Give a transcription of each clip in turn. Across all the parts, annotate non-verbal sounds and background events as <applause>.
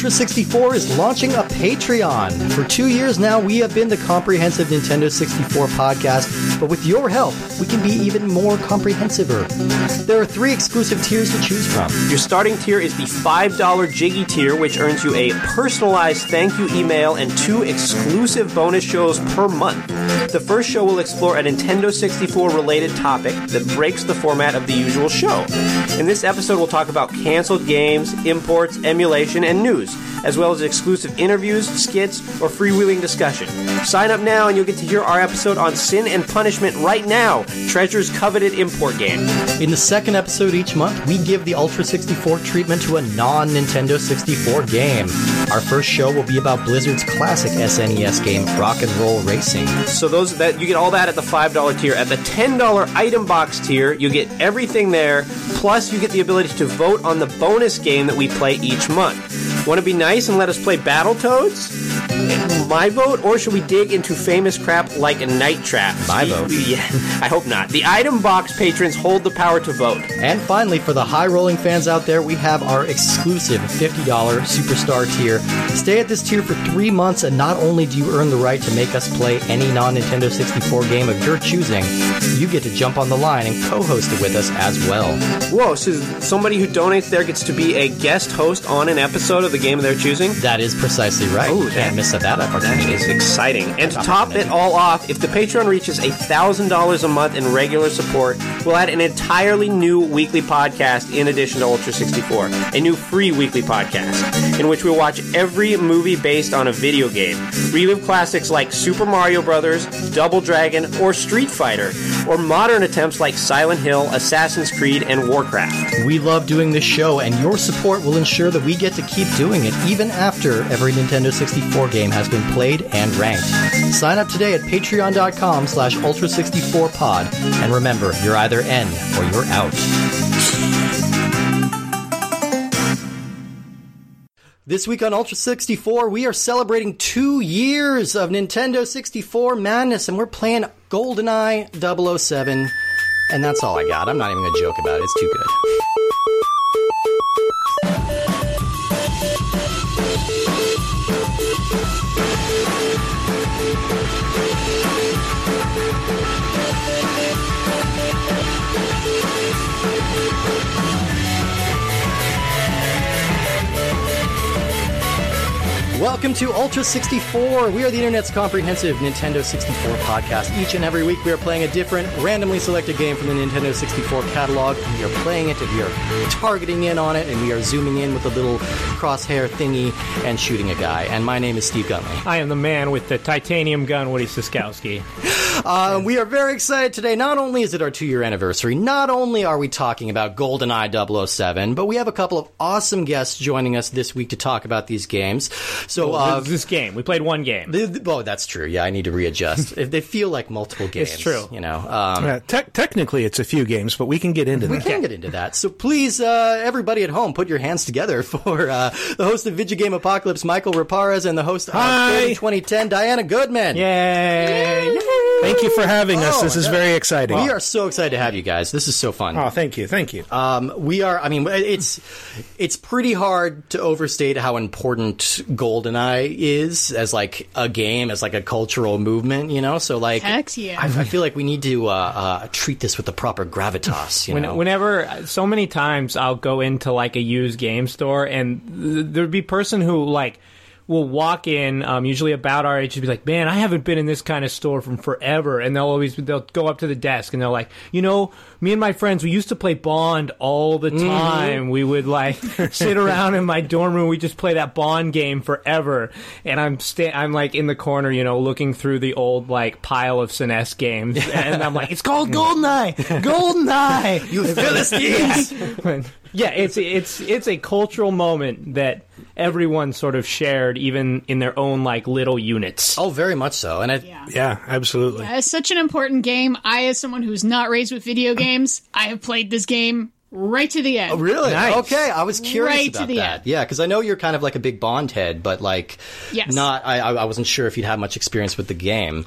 Ultra 64 is launching a Patreon. For two years now, we have been the comprehensive Nintendo 64 podcast, but with your help, we can be even more comprehensiver. There are three exclusive tiers to choose from. Your starting tier is the $5 Jiggy tier, which earns you a personalized thank you email and two exclusive bonus shows per month. The first show will explore a Nintendo 64 related topic that breaks the format of the usual show. In this episode, we'll talk about canceled games, imports, emulation, and news, as well as exclusive interviews, skits, or freewheeling discussion. Sign up now and you'll get to hear our episode on Sin and Punishment right now, Treasure's coveted import game. In the second episode each month, we give the Ultra 64 treatment to a non Nintendo 64 game. Our first show will be about Blizzard's classic SNES game, Rock and Roll Racing. So those that you get all that at the five dollar tier. At the ten dollar item box tier, you get everything there. Plus, you get the ability to vote on the bonus game that we play each month. Want to be nice and let us play Battletoads? My vote, or should we dig into famous crap like a Night Trap? My vote. Yeah, I hope not. The item box patrons hold the power to vote. And finally, for the high rolling fans out there, we have our exclusive $50 Superstar tier. Stay at this tier for three months, and not only do you earn the right to make us play any non Nintendo 64 game of your choosing, you get to jump on the line and co host it with us as well. Whoa! So somebody who donates there gets to be a guest host on an episode of the game of their choosing. That is precisely right. Oh, Can't that- miss that That opportunity. is exciting. And to top it all off, if the Patreon reaches $1,000 a month in regular support, we'll add an entirely new weekly podcast in addition to Ultra 64. A new free weekly podcast in which we'll watch every movie based on a video game. Relive classics like Super Mario Bros., Double Dragon, or Street Fighter, or modern attempts like Silent Hill, Assassin's Creed, and Warcraft. We love doing this show, and your support will ensure that we get to keep doing it even after every Nintendo 64 game has been played and ranked. Sign up today at patreon.com slash ultra64pod, and remember, you're either in or you're out. This week on Ultra 64, we are celebrating two years of Nintendo 64 madness, and we're playing GoldenEye 007. And that's all I got. I'm not even going to joke about it. It's too good. Welcome to Ultra 64. We are the internet's comprehensive Nintendo 64 podcast. Each and every week, we are playing a different, randomly selected game from the Nintendo 64 catalog, and we are playing it, and we are targeting in on it, and we are zooming in with a little crosshair thingy and shooting a guy. And my name is Steve Gunley. I am the man with the titanium gun, Woody Siskowski. Uh, we are very excited today. Not only is it our two year anniversary, not only are we talking about GoldenEye 007, but we have a couple of awesome guests joining us this week to talk about these games. So, uh, this, this game, we played one game. The, the- oh, that's true. Yeah, I need to readjust. <laughs> if they feel like multiple games, That's true. You know, um, Uh, te- technically, it's a few games, but we can get into we that. We can get into that. So please, uh, everybody at home, put your hands together <laughs> for uh, the host of Video Game Apocalypse, Michael Raparez, and the host of Hi. Golden 2010, Diana Goodman. Yay! Yay! Thank you for having us. Oh, this is that- very exciting. We are so excited to have you guys. This is so fun. Oh, thank you, thank you. Um, we are. I mean, it's it's pretty hard to overstate how important GoldenEye is as like a game, as like a cultural movement. You know, so like, Heck yeah. I, I feel like we need to uh, uh, treat this with the proper gravitas. You When, know, whenever, so many times I'll go into like a used game store, and th- there'd be person who like will walk in, um, usually about our age, and be like, "Man, I haven't been in this kind of store from forever." And they'll always they'll go up to the desk and they're like, "You know, me and my friends, we used to play Bond all the time. We would like <laughs> sit around in my dorm room. We just play that Bond game forever." And I'm sta- I'm like in the corner, you know, looking through the old like pile of SNES games, <laughs> and I'm like, "It's called Goldeneye, <laughs> Goldeneye." you Philistines. Yeah, it's it's it's a cultural moment that everyone sort of shared, even in their own like little units. oh, very much so. And I, Yeah. yeah, absolutely. It's such an important game. I, as someone who's not raised with video games, I have played this game right to the end. Oh, really? Nice. Okay, I was curious Right to about the that. end. Yeah, because I know you're kind of like a big Bond head, but like, Yes. not. I, I I wasn't sure if you'd had much experience with the game.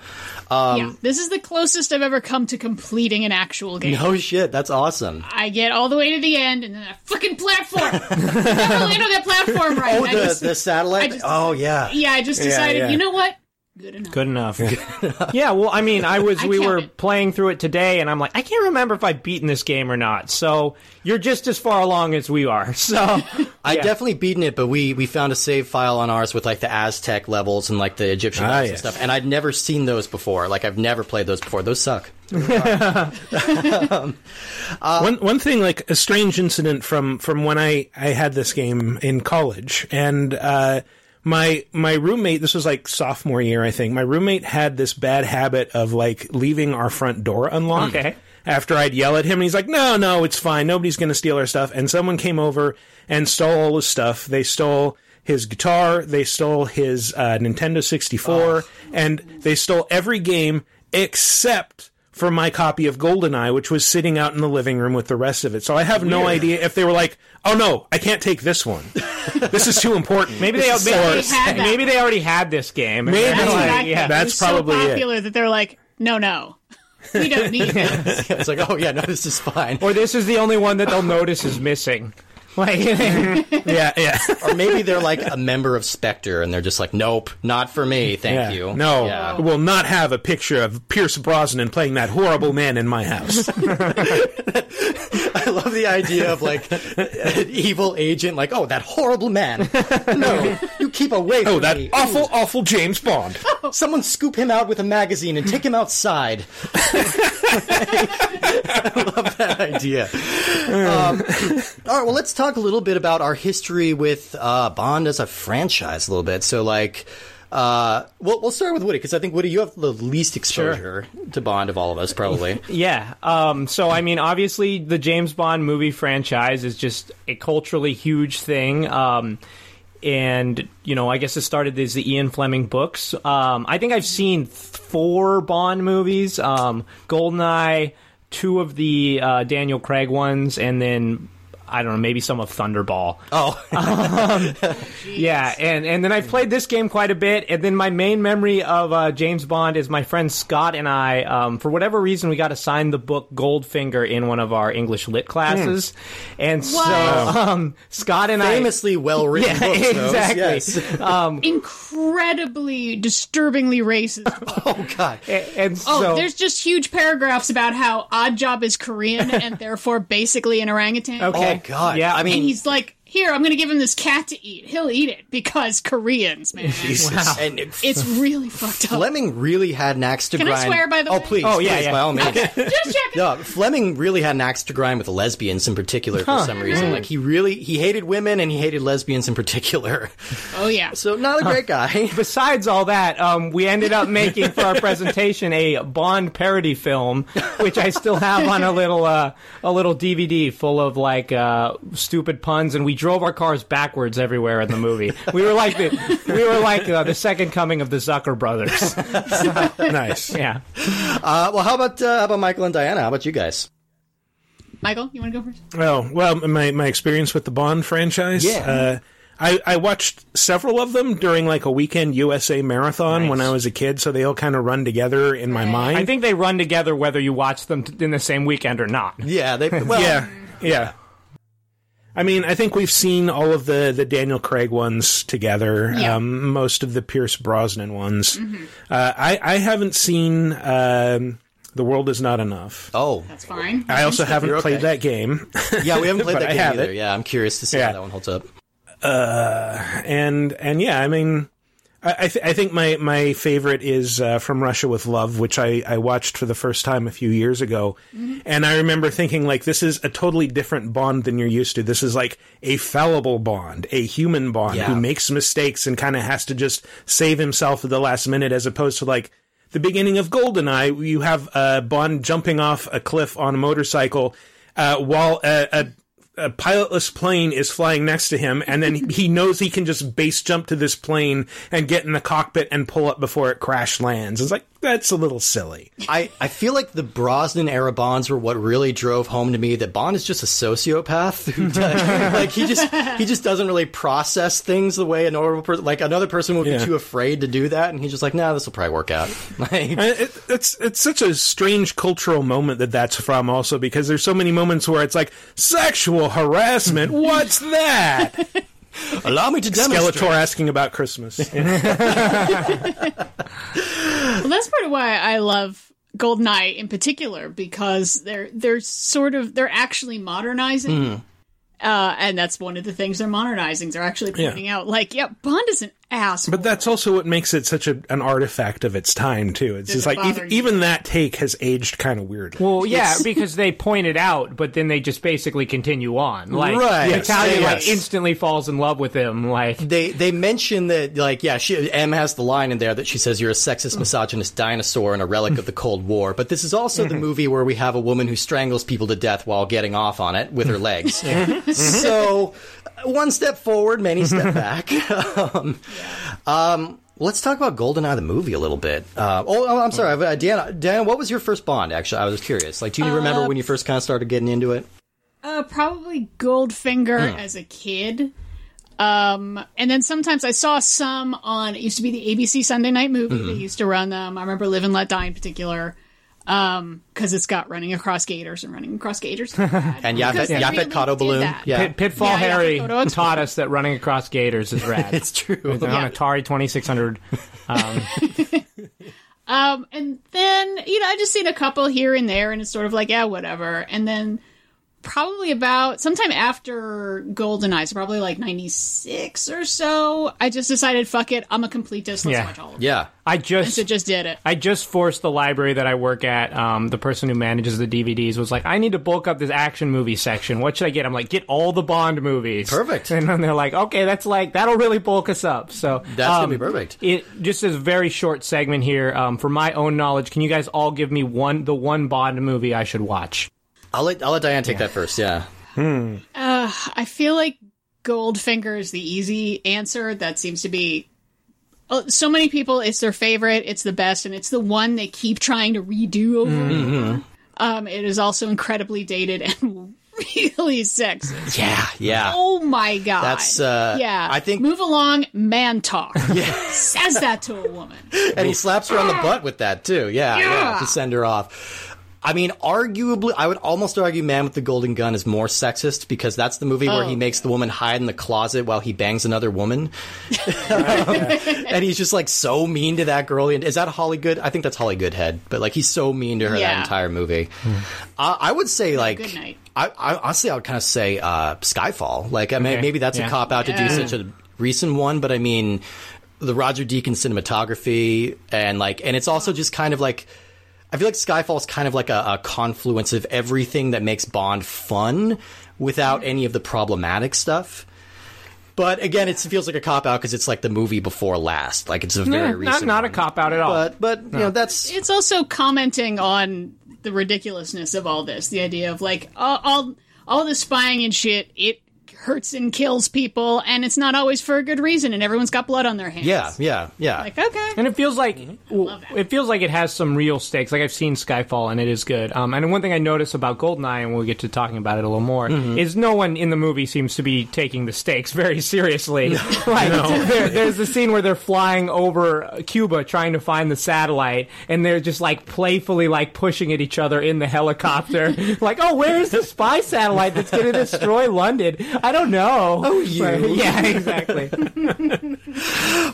Um, yeah, this is the closest I've ever come to completing an actual game. No shit, that's awesome. I get all the way to the end, and then that fucking platform. <laughs> I never land on that platform right. Oh, the just- the satellite. Just- oh yeah. yeah, I just decided, yeah. you know what? Good enough. Good enough. <laughs> yeah, well, I mean, I was I we were counted. playing through it today, and I'm like, I can't remember if I've beaten this game or not. So you're just as far along as we are. <laughs> So <laughs> I yeah. definitely beaten it, but we we found a save file on ours with like the Aztec levels and like the Egyptian Ah, yes. and stuff, and I'd never seen those before. Like I've never played those before. Those suck. one one thing, like a strange incident from from when I I had this game in college, and uh, my my roommate. This was like sophomore year, I think. My roommate had this bad habit of like leaving our front door unlocked. Okay. After I'd yell at him, and he's like, "No, no, it's fine. Nobody's going to steal our stuff." And someone came over and stole all his stuff. They stole his guitar, they stole his uh, Nintendo 64, and they stole every game except for my copy of GoldenEye, which was sitting out in the living room with the rest of it. So I have no idea if they were like, "Oh no, I can't take this one. this is too important." <laughs> maybe they, This is maybe, so- They had maybe they already had this game. Maybe. That's like, exactly. yeah. it That's was so probably it. popular that they're like, no, no, we don't need <laughs> it. it's like, oh yeah, no, this is fine. Or this is the only one that they'll notice is missing. <laughs> Like, yeah, yeah. or maybe they're like a member of Spectre, and they're just like, nope, not for me, thank Yeah. you. No, Yeah. will not have a picture of Pierce Brosnan playing that horrible man in my house. <laughs> I love the idea of like an evil agent, like, oh, that horrible man. No, you keep away oh, from oh, that me. awful, awful James Bond. Someone scoop him out with a magazine and take him outside. <laughs> <laughs> I love that idea. Um, all right, well, let's talk a little bit about our history with uh, Bond as a franchise, a little bit. So, like, uh, we'll, we'll start with Woody because I think Woody, you have the least exposure to Bond of all of us, probably. <laughs> Yeah. Um, so, I mean, obviously, the James Bond movie franchise is just a culturally huge thing. Um, and, you know, I guess it started as the Ian Fleming books. Um, I think I've seen four Bond movies um, Goldeneye, two of the uh, Daniel Craig ones, and then. I don't know, maybe some of Thunderball. Oh, <laughs> Yeah, and, and then I've played this game quite a bit, and then my main memory of uh, James Bond is my friend Scott and I, um, for whatever reason, we got assigned the book Goldfinger in one of our English lit classes, and so um, Scott and I famously well written I, yeah, books. exactly, yes. <laughs> um, Incredibly, disturbingly racist. <laughs> Oh, God. and, and Oh, so there's just huge paragraphs about how Oddjob is Korean and therefore basically an orangutan. okay, Oh, God. yeah, I mean, And he's like, here, I'm going to give him this cat to eat. He'll eat it because Koreans, man. <laughs> and It's really fucked up. Fleming really had an axe to Can I grind. swear, by the oh, way? please. Oh, yeah, please, yeah. by all means. Just <laughs> check. Yeah, Fleming really had an axe to grind with lesbians in particular for some reason. Mm. Like he really he hated women and he hated lesbians in particular. <laughs> Oh, yeah. So not a great guy. besides all that, um, we ended up making for our presentation a Bond parody film, which I still have on a little uh, a little DVD full of like uh, stupid puns, and we drove our cars backwards everywhere in the movie. We were like the we were like uh, the second coming of the Zucker brothers. <laughs> nice. Yeah. Uh, well, how about uh, how about Michael and Diana? How about you guys? Michael, you want to go first? Oh well, my my experience with the Bond franchise. Yeah. Uh, I, I watched several of them during like a weekend USA marathon when I was a kid, so they all kind of run together in my mind. I think they run together whether you watch them t- in the same weekend or not. Yeah, they well, yeah, yeah. I mean, I think we've seen all of the, the Daniel Craig ones together. Yeah. Um, most of the Pierce Brosnan ones. Uh, I I haven't seen um, The World Is Not Enough. Oh, That's fine. I also haven't You're played that game. <laughs> yeah, we haven't played <laughs> that game have either. it. Yeah, I'm curious to see Yeah. how that one holds up. Uh, and and yeah, I mean, I I, th- I think my my favorite is uh, from Russia with Love, which I I watched for the first time a few years ago, and I remember thinking like this is a totally different Bond than you're used to. This is like a fallible Bond, a human Bond Yeah. who makes mistakes and kind of has to just save himself at the last minute, as opposed to like. The beginning of Goldeneye, you have uh, Bond jumping off a cliff on a motorcycle uh, while a, a a pilotless plane is flying next to him, and then he knows he can just base jump to this plane and get in the cockpit and pull up before it crash lands. It's like that's a little silly. I, I feel like the Brosnan era Bonds were what really drove home to me that Bond is just a sociopath <laughs> who <laughs> does, like he just he just doesn't really process things the way a normal person like another person would Yeah. be too afraid to do that and he's just like nah this will probably work out <laughs> like it, it's it's such a strange cultural moment that that's from also because there's so many moments where it's like sexual harassment. What's that? <laughs> allow me to demonstrate Skeletor asking about Christmas. <laughs> Well, that's part of why I love Goldeneye in particular because they're they're sort of they're actually modernizing. Uh, and that's one of the things they're modernizing. They're actually pointing out, like, yeah, Bond is an ass. But that's also what makes it such a, an artifact of its time too. It's just it like bother even, even that take has aged kind of weird. Well, yeah, <laughs> because they point it out, but then they just basically continue on. Like Right. the Yes. Italian Yes. like instantly falls in love with him. Like they they mention that like yeah she M has the line in there that she says you're a sexist misogynist dinosaur and a relic of the Cold War but this is also the mm-hmm. movie where we have a woman who strangles people to death while getting off on it with her legs <laughs> so one step forward many <laughs> step back <laughs> um, um, let's talk about Goldeneye the movie a little bit uh, oh, oh I'm sorry uh, Diana Diana what was your first Bond actually I was curious like do you remember when you first kind of started getting into it Uh, probably Goldfinger as a kid. Um, and then sometimes I saw some on, it used to be the ABC Sunday night movie. They used to run them. I remember Live and Let Die in particular. Um, cause it's got running across gators and running across gators. <laughs> and Yaphet, Because they Yaphet really Kotto balloon that. yeah Pit, Pitfall Yeah, yeah, Harry Kodo. taught us that running across gators is rad. <laughs> it's true on Atari Twenty Six Hundred. Um, <laughs> Um, and then, you know, I just seen a couple here and there and it's sort of like, yeah, whatever. And then probably about sometime after GoldenEye, so probably like 96 or so, I just decided, fuck it, I'm a completist. Let's Yeah. watch all of them. yeah I just So just did it. I just forced the library that I work at. Um, the person who manages the DVDs was like, "I need to bulk up this action movie section. What should I get?" I'm like, "Get all the Bond movies." Perfect. <laughs> And then they're like, "Okay, that's like that'll really bulk us up." So That's gonna um, be perfect. It just is a very short segment here. Um, for my own knowledge, can you guys all give me one the one Bond movie I should watch? I'll let I'll let Diane take that first. Yeah. I feel like Goldfinger is the easy answer. That seems to be. oh, So many people, it's their favorite, it's the best, and it's the one they keep trying to redo over and Mm-hmm. over. Um, it is also incredibly dated and <laughs> really sexist. Yeah. Yeah. Oh my god. That's, uh, yeah. I think- move along, man talk. <laughs> Says that to a woman. <laughs> And he slaps her on the butt with that too. Yeah, yeah, Yeah. to send her off. I mean, arguably, I would almost argue Man with the Golden Gun is more sexist because that's the movie where Oh. he makes the woman hide in the closet while he bangs another woman. <laughs> <laughs> and he's just like so mean to that girl. Is that Holly Good? I think that's Holly Goodhead, but like he's so mean to her that entire movie. Uh, I would say like. I, I honestly, I would kind of say uh, Skyfall. Like, I mean, Okay. maybe that's Yeah. a cop out to do such a recent one, but I mean, the Roger Deakins cinematography and like, and it's also just kind of like, I feel like Skyfall is kind of like a, a confluence of everything that makes Bond fun without mm-hmm. any of the problematic stuff. But again, it feels like a cop out because it's like the movie before last. Like it's a very Yeah, recent. not not a cop out at all. But but you know that's It's also commenting on the ridiculousness of all this. The idea of like all all, all the spying and shit. It hurts and kills people, and it's not always for a good reason. And everyone's got blood on their hands. yeah yeah yeah. Like okay. And it feels like love that. it feels like it has some real stakes. Like I've seen Skyfall, and it is good. Um, and one thing I notice about Goldeneye, and we'll get to talking about it a little more, Mm-hmm. is no one in the movie seems to be taking the stakes very seriously. <laughs> like there, there's the scene where they're flying over Cuba trying to find the satellite, and they're just like playfully like pushing at each other in the helicopter, <laughs> like, "Oh, where is the spy satellite that's going to destroy London? I don't know." Oh, <laughs> you. yeah, exactly. <laughs>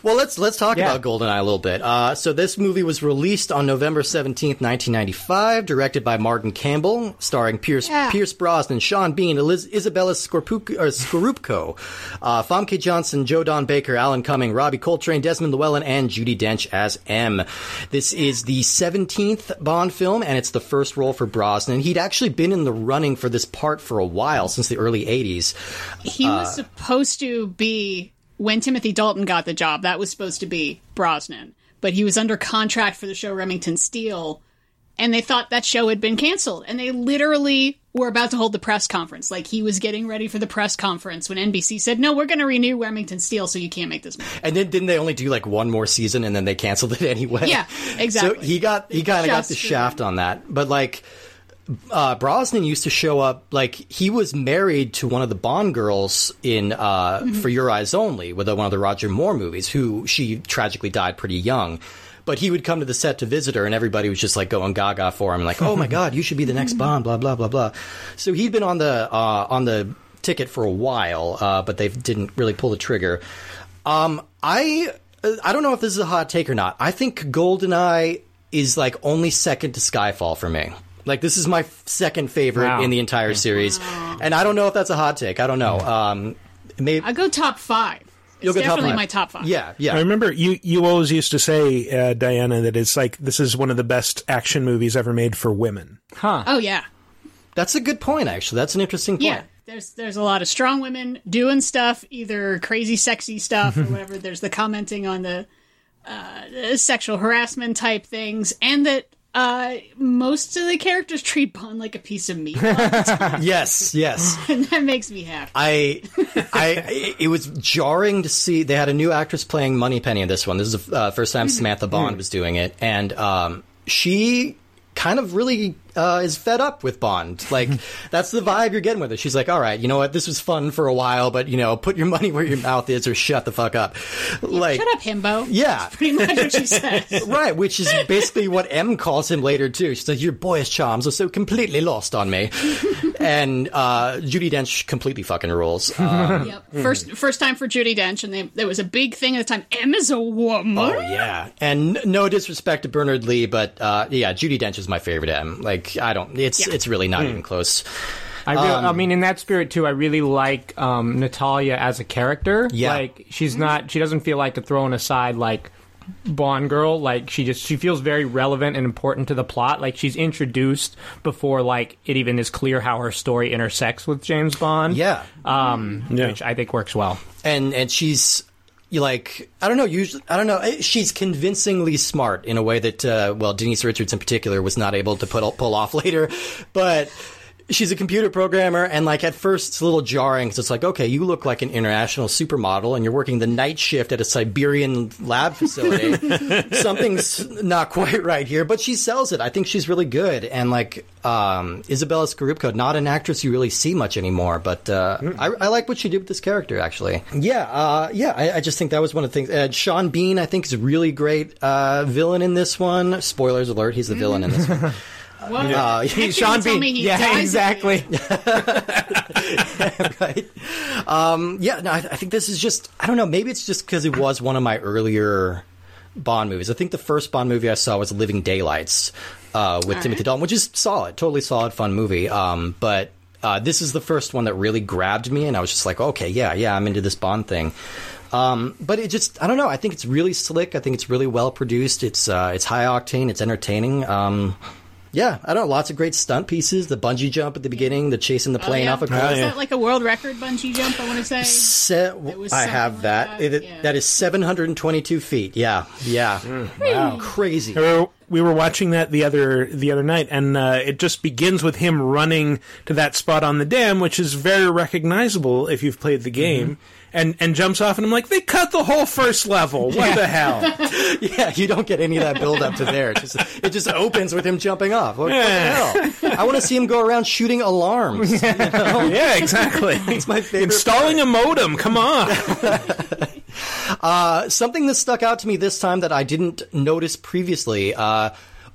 Well, let's let's talk Yeah. about GoldenEye a little bit. Uh, so this movie was released on November seventeenth, nineteen ninety five, directed by Martin Campbell, starring Pierce Yeah. Pierce Brosnan, Sean Bean, Eliz- Izabella Scorupco, or uh, Famke Janssen, Joe Don Baker, Alan Cumming, Robbie Coltrane, Desmond Llewellyn, and Judi Dench as M. This is the seventeenth Bond film, and it's the first role for Brosnan. He'd actually been in the running for this part for a while, since the early eighties. He Uh, was supposed to be when Timothy Dalton got the job. That was supposed to be Brosnan, but he was under contract for the show Remington Steele, and they thought that show had been canceled, and they literally were about to hold the press conference. Like he was getting ready for the press conference when NBC said, "No, we're going to renew Remington Steele, so you can't make this movie." And then didn't they only do like one more season and then they canceled it <laughs> anyway? Yeah, exactly. So he got he kind of got the shaft on that. But like uh, Brosnan used to show up like he was married to one of the Bond girls in uh, Mm-hmm. For Your Eyes Only, with one of the Roger Moore movies, who she tragically died pretty young. But he would come to the set to visit her, and everybody was just like going gaga for him, like, "Oh my <laughs> god, you should be the next Bond!" Blah blah blah blah. So he'd been on the uh, on the ticket for a while, uh, but they didn't really pull the trigger. Um, I uh, I don't know if this is a hot take or not. I think GoldenEye is like only second to Skyfall for me. Like this is my f- second favorite Wow. in the entire series, and I don't know if that's a hot take. I don't know. Um, maybe I go top five. It's you'll go top definitely five. my top five. Yeah, yeah. I remember you, you always used to say, uh, Diana, that it's like this is one of the best action movies ever made for women. Huh. Oh yeah. That's a good point. Actually, that's an interesting point. Yeah. There's there's a lot of strong women doing stuff, either crazy sexy stuff or <laughs> whatever. There's the commenting on the uh, sexual harassment type things, and that uh, most of the characters treat Bond like a piece of meat, and <laughs> Yes, yes. <laughs> that makes me happy. I, <laughs> I, it was jarring to see they had a new actress playing Moneypenny in this one. This is the uh, first time Samantha Bond was doing it, and um, she kind of really uh, is fed up with Bond. Like <laughs> that's the vibe you're getting with it. She's like, "All right, you know what? This was fun for a while, but you know, put your money where your mouth is, or shut the fuck up." Like, Shut up, himbo. yeah, Pretty much what she says. <laughs> Right, which is basically what M calls him later too. She's like, "Your boyish charms are so completely lost on me," <laughs> and uh, Judi Dench completely fucking rules. Uh, Yep. First first time for Judi Dench, and they, there was a big thing at the time. M is a woman. oh yeah, and no disrespect to Bernard Lee, but uh, yeah, Judi Dench is my favorite M. Like, I don't. It's Yeah. it's really not even close. I, really, Um, I mean, in that spirit too, I really like um, Natalia as a character. Yeah. like she's not. She doesn't feel like a thrown aside like Bond girl. Like she just she feels very relevant and important to the plot. Like she's introduced before like it even is clear how her story intersects with James Bond. Yeah, um, Yeah. which I think works well. and and she's you like I don't know usually I don't know eh, she's convincingly smart in a way that uh, well Denise Richards in particular was not able to put pull off <laughs> later, but. She's a computer programmer, and like at first it's a little jarring because it's like, okay, you look like an international supermodel, and you're working the night shift at a Siberian lab facility. <laughs> Something's not quite right here, but she sells it. I think she's really good, and like um, Izabella Scorupco, not an actress you really see much anymore, but uh, I, I like what she did with this character. Actually, yeah, uh, yeah, I, I just think that was one of the things. Uh, Sean Bean, I think, is a really great uh, villain in this one. Spoilers alert: he's the villain in this one. <laughs> What? Uh, Can't you Sean tell Bean. me he Yeah, dies exactly. <laughs> <laughs> right? Um, yeah, no, I, I think this is just, I don't know, maybe it's just because it was one of my earlier Bond movies. I think the first Bond movie I saw was Living Daylights uh, with Timothy Dalton, which is solid, totally solid, fun movie. Um, but uh, this is the first one that really grabbed me, and I was just like, okay, yeah, yeah, I'm into this Bond thing. Um, but it just, I don't know. I think it's really slick. I think it's really well produced. It's uh, it's high octane. It's entertaining. Yeah, I don't know. Lots of great stunt pieces. The bungee jump at the beginning, the chasing the Oh, plane yeah. off a cliff. Is cliff. that like a world record bungee jump? I want to say. Se- was I have like that. that, It- yeah. that is 722 feet. Yeah, yeah. wow, crazy. We were, we were watching that the other the other night, and uh, it just begins with him running to that spot on the dam, which is very recognizable if you've played the game. And and jumps off, and I'm like, they cut the whole first level. What the hell? <laughs> Yeah, you don't get any of that build up to there. It just, it just opens with him jumping off. What, what the hell? I want to see him go around shooting alarms. you <laughs> know? yeah, exactly. <laughs> It's my favorite. Installing a modem. Come on. Uh, something that stuck out to me this time that I didn't notice previously. Uh,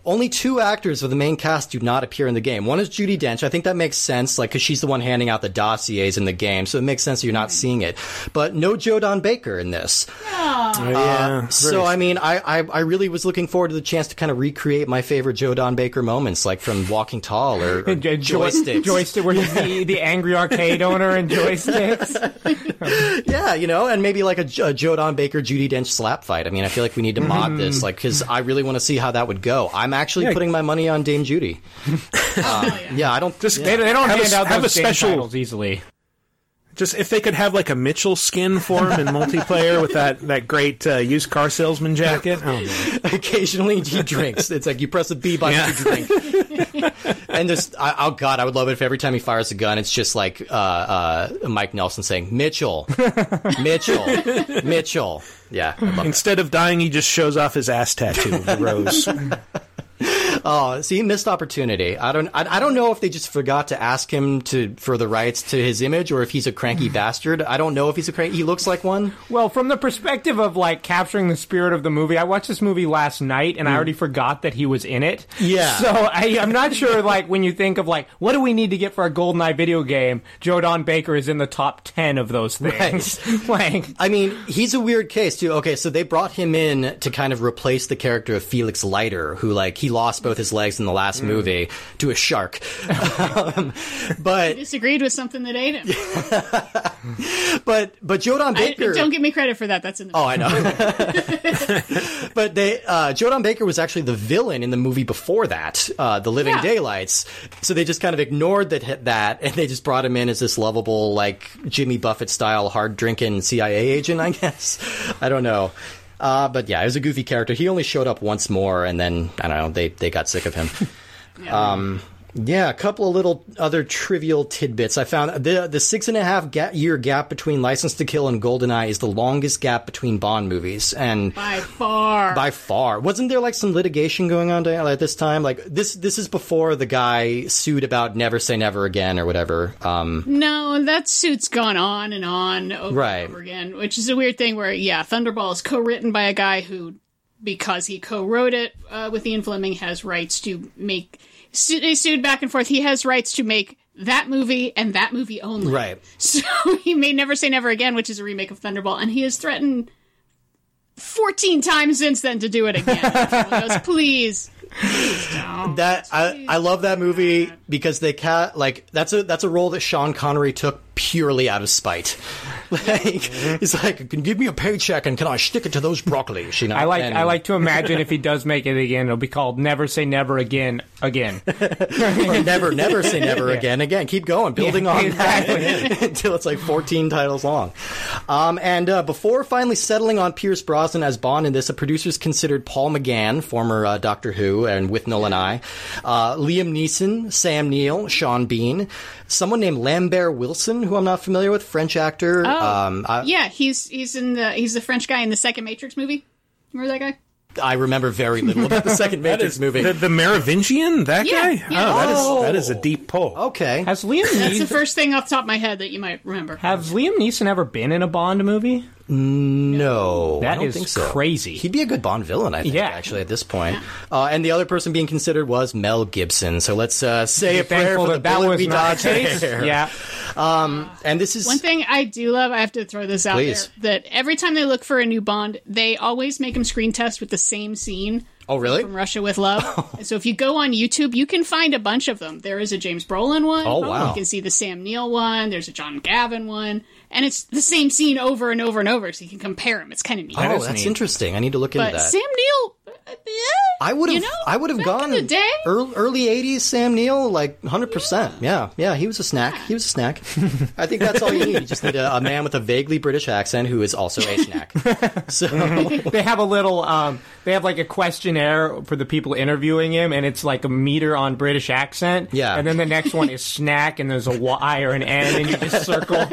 only two actors of the main cast do not appear in the game. One is Judi Dench. I think that makes sense, like, because she's the one handing out the dossiers in the game, so it makes sense that you're not seeing it. But no Joe Don Baker in this. yeah. Oh, uh, so I mean, I, I I really was looking forward to the chance to kind of recreate my favorite Joe Don Baker moments, like from Walking Tall or, or <laughs> Joy- joysticks. Joystick, where he's the, the angry arcade owner and joysticks. <laughs> yeah, you know, and maybe like a, Jo- a Joe Don Baker Judi Dench slap fight. I mean, I feel like we need to mod mm-hmm. this, like, because I really want to see how that would go. I'm actually Yeah. putting my money on Dame Judi. <laughs> Uh, yeah, I don't. Just They, they don't Have a- hand out have those a game special- titles easily. Just if they could have like a Mitchell skin for him in multiplayer with that that great uh, used car salesman jacket. Oh, <laughs> occasionally he drinks. It's like you press a B button Yeah. to drink. <laughs> and just I, oh god, I would love it if every time he fires a gun, it's just like uh, uh, Mike Nelson saying Mitchell, Mitchell, Mitchell. Yeah, I love that. Instead of dying, he just shows off his ass tattoo of the rose. Oh, see, missed opportunity. I don't. I, I don't know if they just forgot to ask him to for the rights to his image, or if he's a cranky <sighs> bastard. I don't know if he's a cranky. He looks like one. Well, from the perspective of like capturing the spirit of the movie, I watched this movie last night and I mm. already forgot that he was in it. Yeah. So I, I'm not sure, like, when you think of like, what do we need to get for a GoldenEye video game? Joe Don Baker is in the top 10 of those things. <laughs> like, I mean, he's a weird case too. Okay, so they brought him in to kind of replace the character of Felix Leiter, who like he lost both his legs in the last movie to a shark. <laughs> um, but Disagreed with something that ate him. <laughs> but but Joe Don I, Baker. don't give me credit for that. That's in the Oh, I know. <laughs> but they, uh, Joe Don Baker was actually the villain in the movie before that, uh, The Living Yeah. Daylights. So they just kind of ignored that, that, and they just brought him in as this lovable, like Jimmy Buffett style, hard drinking CIA agent, I guess. I don't know. Uh, but yeah, it was a goofy character. He only showed up once more, and then I don't know. They they got sick of him. <laughs> Um, yeah, a couple of little other trivial tidbits. I found the the six and a half ga- year gap between License to Kill and Goldeneye is the longest gap between Bond movies, and by far. by far, wasn't there like some litigation going on at this time? Like this this is before the guy sued about Never Say Never Again or whatever. Um, no, that suit's gone on and on over Right. and over again, which is a weird thing. Where yeah, Thunderball is co-written by a guy who, because he co-wrote it uh, with Ian Fleming, has rights to make. Su- they sued back and forth. He has rights to make that movie and that movie only. right. <laughs> So he made Never Say Never Again, which is a remake of Thunderball, and he has threatened 14 times since then to do it again. <laughs> Goes, please, please don't. That I, I love that movie because they cat like that's a that's a role that Sean Connery took purely out of spite. <laughs> Like he's like, can you give me a paycheck and can I stick it to those broccolis? You know, I like And- I like to imagine if he does make it again, it'll be called Never Say Never Again again. <laughs> or never, never say never again. Again, keep going, building on exactly. that <laughs> until it's like 14 titles long. Um, and uh, before finally settling on Pierce Brosnan as Bond in this, the producers considered Paul McGann, former uh, Doctor Who, and with Nolan I, uh, Liam Neeson, Sam Neill, Sean Bean, someone named Lambert Wilson, who I'm not familiar with, French actor. Oh, Um, I, yeah, he's he's in the he's the French guy in the second Matrix movie. Remember that guy? I remember very little about the second <laughs> Matrix movie. The, the Merovingian? That Yeah, guy? yeah. Oh, that is Oh. that is a deep pull. okay. Has Liam That's the first thing off the top of my head that you might remember. have Liam Neeson ever been in a Bond movie? No, That I don't is think so. crazy. He'd be a good Bond villain, I think. Yeah. actually, at this point. Uh, and the other person being considered was Mel Gibson. So let's uh, say a prayer for the that that bullet was we not dodged the case. there. <laughs> Yeah. And this is One thing I do love, I have to throw this out Please. there, that every time they look for a new Bond, they always make him screen test with the same scene oh really? from Russia with Love. <laughs> so if you go on YouTube, you can find a bunch of them. There is a James Brolin one. Oh, wow. You can see the Sam Neill one. There's a John Gavin one. And it's the same scene over and over and over, so you can compare them. It's kind of neat. Oh, that's neat. interesting. I need to look into that. Sam Neill, uh, yeah, I would have. you know, I would have gone in the day. early, early '80s. Sam Neill, like 100. percent Yeah, yeah. He was a snack. He was a snack. I think that's all you need. You just need a, a man with a vaguely British accent who is also a snack. <laughs> So they have a little um they have like a questionnaire for the people interviewing him and it's like a meter on british accent Yeah. and then the next one is snack and there's a y or an n and you just circle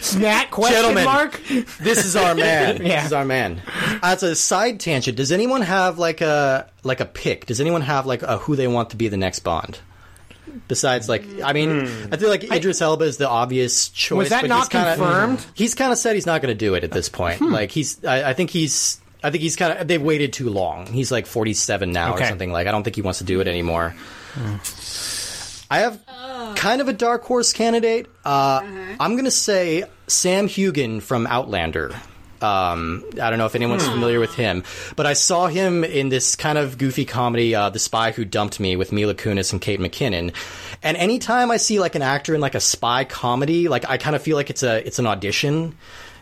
snack question Gentlemen. mark this is our man. <laughs> Yeah. This is our man. As a side tangent, does anyone have like a like a pick? Does anyone have like a who they want to be the next Bond? Besides, like, I mean, hmm. I feel like Idris Elba is the obvious choice. Was that but not he's kinda, confirmed? He's kind of said he's not going to do it at this point. Hmm. Like, he's, I, I think he's, I think he's kind of. They've waited too long. He's like forty-seven now or Okay. something. Like, I don't think he wants to do it anymore. Hmm. I have kind of a dark horse candidate. Uh, uh-huh. I'm going to say Sam Heughan from Outlander. Um, I don't know if anyone's familiar with him, but I saw him in this kind of goofy comedy, uh, The Spy Who Dumped Me, with Mila Kunis and Kate McKinnon. And anytime I see like an actor in like a spy comedy, like I kind of feel like it's a it's an audition.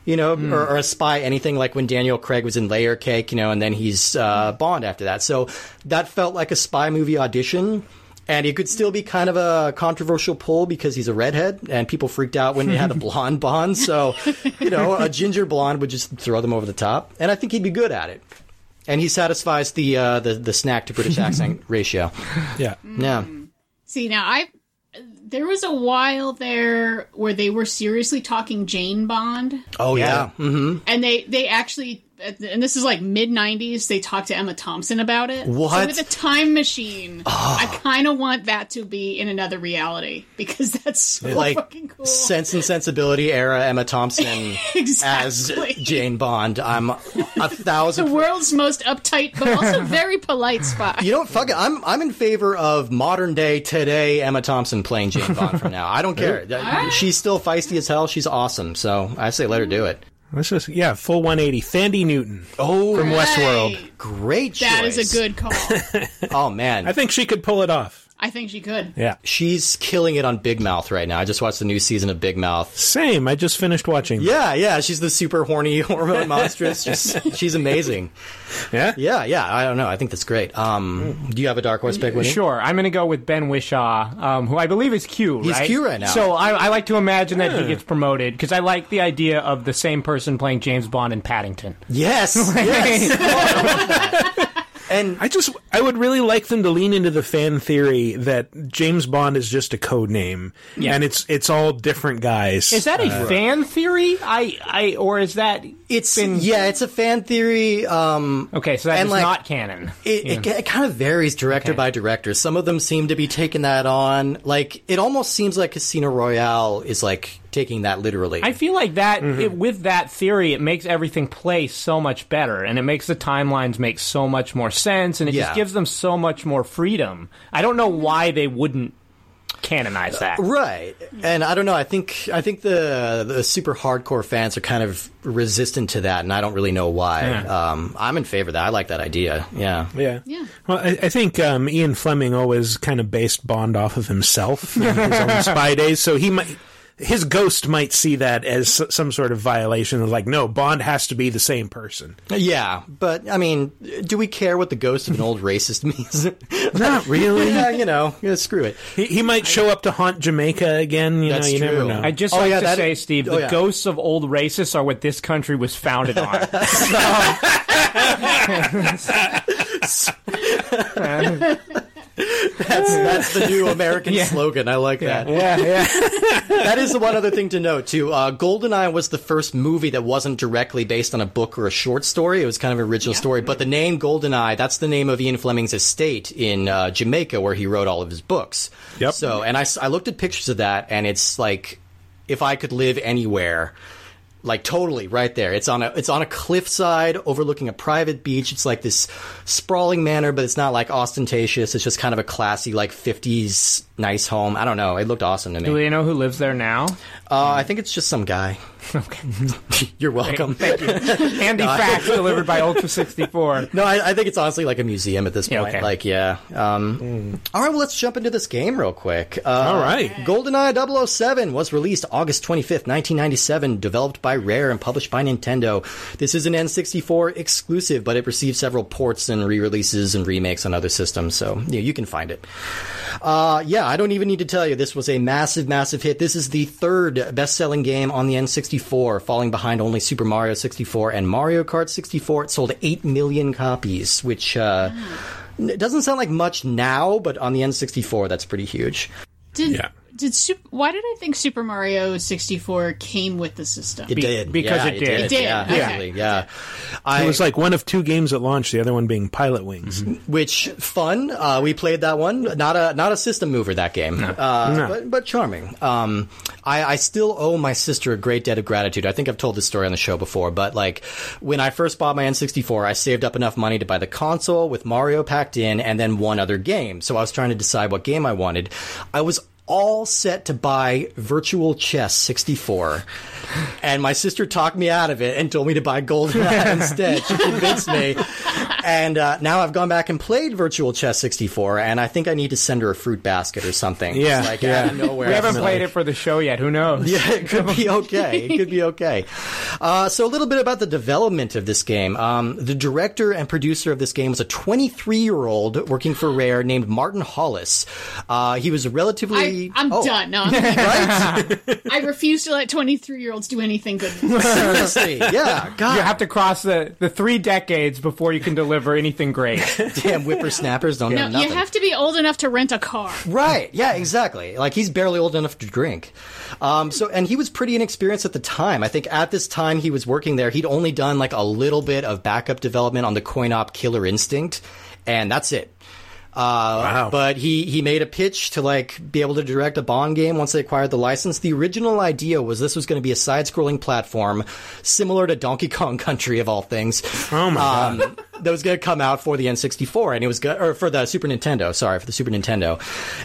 You know, or, or a spy, anything like when Daniel Craig was in Layer Cake, you know, and then he's uh, Bond after that. So that felt like a spy movie audition. And it could still be kind of a controversial pull because he's a redhead, and people freaked out when they had a <laughs> blonde Bond. So, you know, a ginger blonde would just throw them over the top, and I think he'd be good at it. And he satisfies the uh, the, the snack to British accent <laughs> ratio. Yeah. Yeah. See now, I there was a while there where they were seriously talking Jane Bond, Oh yeah. hmm and they they actually. And this is like mid '90s. They talked to Emma Thompson about it. What? So with a time machine, I kind of want that to be in another reality because that's so Like fucking cool. Sense and Sensibility era Emma Thompson <laughs> as Jane Bond. I'm a thousand. the world's most uptight but also very polite spy. You know what? Fuck it. I'm I'm in favor of modern day today Emma Thompson playing Jane Bond from now. I don't care. <laughs> She's still feisty as hell. She's awesome. So I say let her do it. Let's just yeah, full 180. Thandie Newton Oh, from Westworld. Great choice. That is a good call. <laughs> Oh man, I think she could pull it off. I think she could. Yeah. she's killing it on Big Mouth right now. I just watched the new season of Big Mouth. Same. I just finished watching. Yeah, yeah, she's the super horny <laughs> hormone monstress. Just, she's amazing. Yeah. Yeah, yeah. I don't know. I think that's great. Um, do you have a dark horse pick? Winnie? Sure, I'm going to go with Ben Whishaw, um, who I believe is Q. He's? Q right now. So I, I like to imagine that he gets promoted because I like the idea of the same person playing James Bond in Paddington. Yes, <laughs> yes. <laughs> and I just I would really like them to lean into the fan theory that James Bond is just a code name Yeah. and it's it's all different guys. Is that a fan theory? I, I, or is that it's been yeah, it's a fan theory. Um, okay? So that And, is like, not canon. It, it, it kind of varies director Okay. by director. Some of them seem to be taking that on. Like, it almost seems like Casino Royale is like taking that literally. I feel like that Mm-hmm. it, with that theory, it makes everything play so much better, and it makes the timelines make so much more sense, and it Yeah. just gives them so much more freedom. I don't know why they wouldn't canonize that. right, and I don't know. I think I think the the super hardcore fans are kind of resistant to that, and I don't really know why. Yeah. Um, I'm in favor of that. I like that idea. Yeah. yeah. Yeah. Well, I, I think um, Ian Fleming always kind of based Bond off of himself and <laughs> his own spy days, so he might his ghost might see that as s- some sort of violation of like, no, Bond has to be the same person. Yeah, but I mean, do we care what the ghost of an old racist <laughs> means? Not really. yeah, you know, yeah, screw it. He, he might show up to haunt Jamaica again. You That's know, you never true. know. I just Oh, like yeah, to that- say, Steve, oh, the yeah. ghosts of old racists are what this country was founded on. <laughs> <laughs> That's <laughs> that's the new American slogan. I like that. yeah, yeah. <laughs> That is the one other thing to note too. Uh, Goldeneye was the first movie that wasn't directly based on a book or a short story. It was kind of an original story. But the name Goldeneye, that's the name of Ian Fleming's estate in uh, Jamaica, where he wrote all of his books. Yep. So, and I I looked at pictures of that, and it's like if I could live anywhere. Like totally right there. It's on a it's on a cliffside overlooking a private beach. It's like this sprawling manor, but it's not like ostentatious. It's just kind of a classy like 50s nice home. I don't know. It looked awesome to me. Do we know who lives there now? Uh, I think it's just some guy. <laughs> Okay. <laughs> You're welcome. Thank you. <laughs> Handy facts delivered by Ultra 64. No, I, I think it's honestly like a museum at this Yeah, point. okay. Like, yeah. Um, All right, well, let's jump into this game real quick. Uh, All right. GoldenEye 007 was released August 25th, 1997, developed by Rare and published by Nintendo. This is an N64 exclusive, but it received several ports and re-releases and remakes on other systems, so yeah, you can find it. Uh, yeah, I don't even need to tell you, this was a massive, massive hit. This is the third best-selling game on the N64, falling behind only Super Mario 64 and Mario Kart 64. It sold 8 million copies, which, uh, it doesn't sound like much now, but on the N64, that's pretty huge. Did Yeah. Did Super, why did I think Super Mario 64 came with the system? It did because Yeah, it did. It did, Yeah, okay. actually, yeah. I, It was like one of two games at launch. The other one being Pilotwings. which fun. Uh, we played that one. Not a not a system mover that game, uh, No. but but charming. Um, I, I still owe my sister a great debt of gratitude. I think I've told this story on the show before, but like when I first bought my N64, I saved up enough money to buy the console with Mario packed in, and then one other game. So I was trying to decide what game I wanted. I was all set to buy Virtual Chess 64. And my sister talked me out of it and told me to buy GoldenEye <laughs> instead. She convinced me. And uh, now I've gone back and played Virtual Chess 64, and I think I need to send her a fruit basket or something. Yeah, like yeah. out of nowhere. We haven't It's played like- it for the show yet. Who knows? <laughs> yeah, it could be okay. It could be okay. Uh, so a little bit about the development of this game. Um, the director and producer of this game was a 23 year old working for Rare named Martin Hollis. Uh, he was relatively. I, I'm oh, done. No, I'm <laughs> Right? I refuse to let 23 year olds do anything good. <laughs> Seriously, yeah. God, You have to cross the, the three decades before you can deliver anything great. <laughs> damn whippersnappers don't No, know nothing. you have to be old enough to rent a car. Right. Yeah, exactly. Like he's barely old enough to drink. Um, so, and he was pretty inexperienced at the time. I think at this time he was working there, he'd only done like a little bit of backup development on the coin op Killer Instinct, and that's it. Uh, Wow. But he, he made a pitch to like be able to direct a Bond game once they acquired the license. The original idea was this was going to be a side-scrolling platform similar to Donkey Kong Country of all things. Oh my god. That was going to come out for the N64, and it was go- or for the Super Nintendo. Sorry, for the Super Nintendo.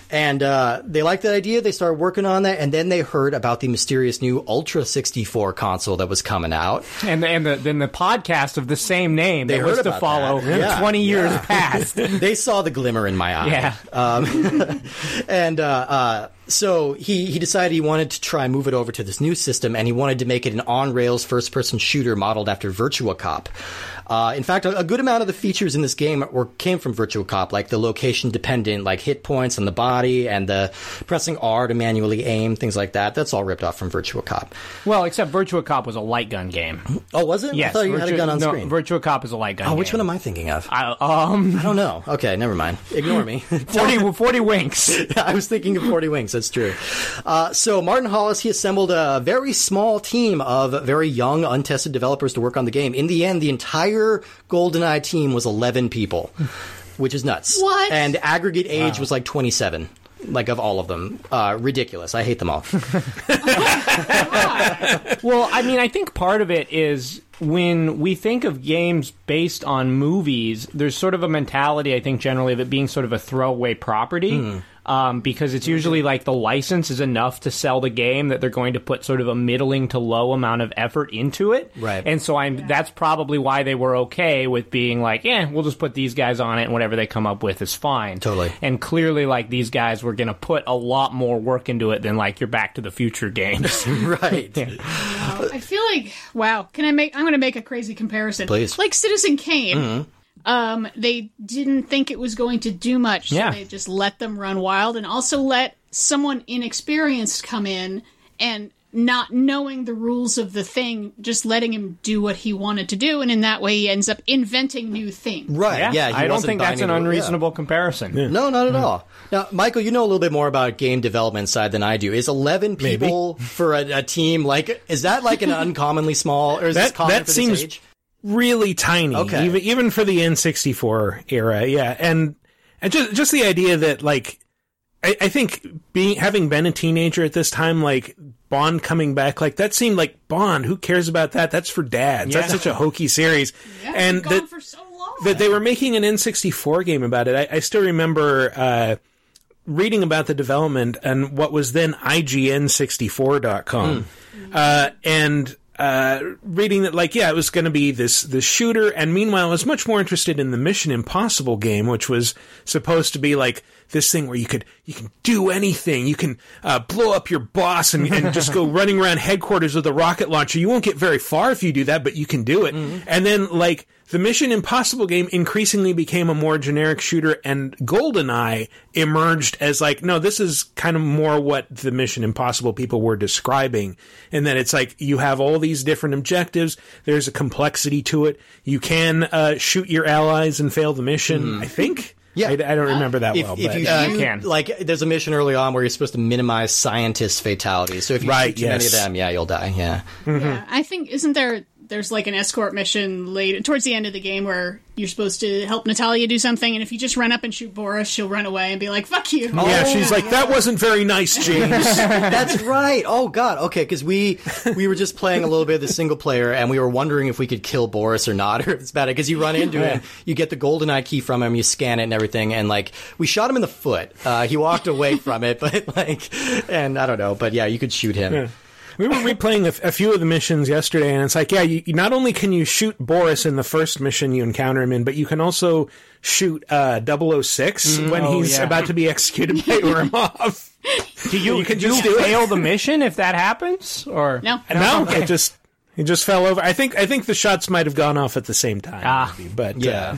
And uh, they liked that idea. They started working on that, and then they heard about the mysterious new Ultra 64 console that was coming out. And, the, and the, then the podcast of the same name They that was heard to follow. Yeah. 20 years Yeah. <laughs> past. They saw the glimmer in my eye. Yeah. Um, <laughs> and uh, uh, so he, he decided he wanted to try and move it over to this new system, and he wanted to make it an on rails first person shooter modeled after Virtua Cop. Uh, in fact, a, a good amount of the features in this game were came from Virtua Cop, like the location dependent, like hit points on the body and the pressing R to manually aim, things like that. That's all ripped off from Virtua Cop. well, except Virtua Cop was a light gun game. Oh, was it? Yes. I thought you had a gun on no, screen. Virtua Cop is a light gun oh, which game. one am I thinking of? I, um, I don't know. Okay, never mind. Ignore me. <laughs> 40, 40 winks. <laughs> I was thinking of 40 Wings. <laughs> That's true. Uh, so Martin Hollis, he assembled a very small team of very young, untested developers to work on the game. In the end, the entire GoldenEye team was 11 people, which is nuts. What? And aggregate age was like 27. Like of all of them, uh, ridiculous. I hate them all. <laughs> Well, I mean, I think part of it is when we think of games based on movies, there's sort of a mentality, I think, generally of it being sort of a throwaway property. Hmm. Um, because it's usually like the license is enough to sell the game that they're going to put sort of a middling to low amount of effort into it. Right. And so I'm that's probably why they were okay with being like, yeah, we'll just put these guys on it and whatever they come up with is fine. Totally. And clearly like these guys were gonna put a lot more work into it than like your Back to the Future games. <laughs> <laughs> right. I feel like wow. Can I make? I'm going to make a crazy comparison. Please. Like Citizen Kane. Um, they didn't think it was going to do much, so Yeah. they just let them run wild, and also let someone inexperienced come in and not knowing the rules of the thing, just letting him do what he wanted to do, and in that way he ends up inventing new things. Right. Yeah. he I don't think that's an to- yeah. unreasonable comparison. No, not at all. Now, Michael, you know a little bit more about game development side than I do. Is eleven people for a, a team like is that like an <laughs> uncommonly small or is this That- common that for seems- age? Really tiny, Okay. even even for the N64 era. Yeah, and and just just the idea that like I, I think being having been a teenager at this time, like Bond coming back, like that seemed like Bond. Who cares about that? That's for dads. That's such a hokey series, <laughs> Yeah, and it's that for so long. that they were making an N64 game about it. I, I still remember uh, reading about the development and what was then IGN64.com. Uh, and uh, reading that, like, yeah, it was going to be this this shooter, and meanwhile, I was much more interested in the Mission Impossible game, which was supposed to be like this thing where you could you can do anything, you can uh, blow up your boss and, and just go <laughs> running around headquarters with a rocket launcher. You won't get very far if you do that, but you can do it. And then like the Mission Impossible game increasingly became a more generic shooter, and GoldenEye emerged as like, no, this is kind of more what the Mission Impossible people were describing, and then it's like you have all these different objectives. There's a complexity to it. You can uh, shoot your allies and fail the mission. I think. Yeah. I, I don't remember that If, well. if but, you uh, shoot, can. like, there's a mission early on where you're supposed to minimize scientist fatalities. So if you Right, shoot too many of them, yeah, you'll die. Yeah. Yeah, I think isn't there? There's like an escort mission late towards the end of the game where you're supposed to help Natalia do something, and if you just run up and shoot Boris, she'll run away and be like, "Fuck you." Oh, yeah, she's like, that wasn't very nice, James. <laughs> That's right. Oh God. Okay, because we we were just playing a little bit of the single player, and we were wondering if we could kill Boris or not, <laughs> or if it's bad. Because you run into him, you get the golden eye key from him, you scan it and everything, and like we shot him in the foot. Uh, he walked away from it, <laughs> but like, and I don't know, but yeah, you could shoot him. We were replaying a, f- a few of the missions yesterday, and it's like, yeah, you, you- not only can you shoot Boris in the first mission you encounter him in, but you can also shoot uh, 006 when Oh, he's yeah. about to be executed by <laughs> Ourumov. Do you, You can do just you do it. fail the mission if that happens? Or No. no, it just He just fell over. I think I think the shots might have gone off at the same time. Ah, maybe, but Yeah. uh,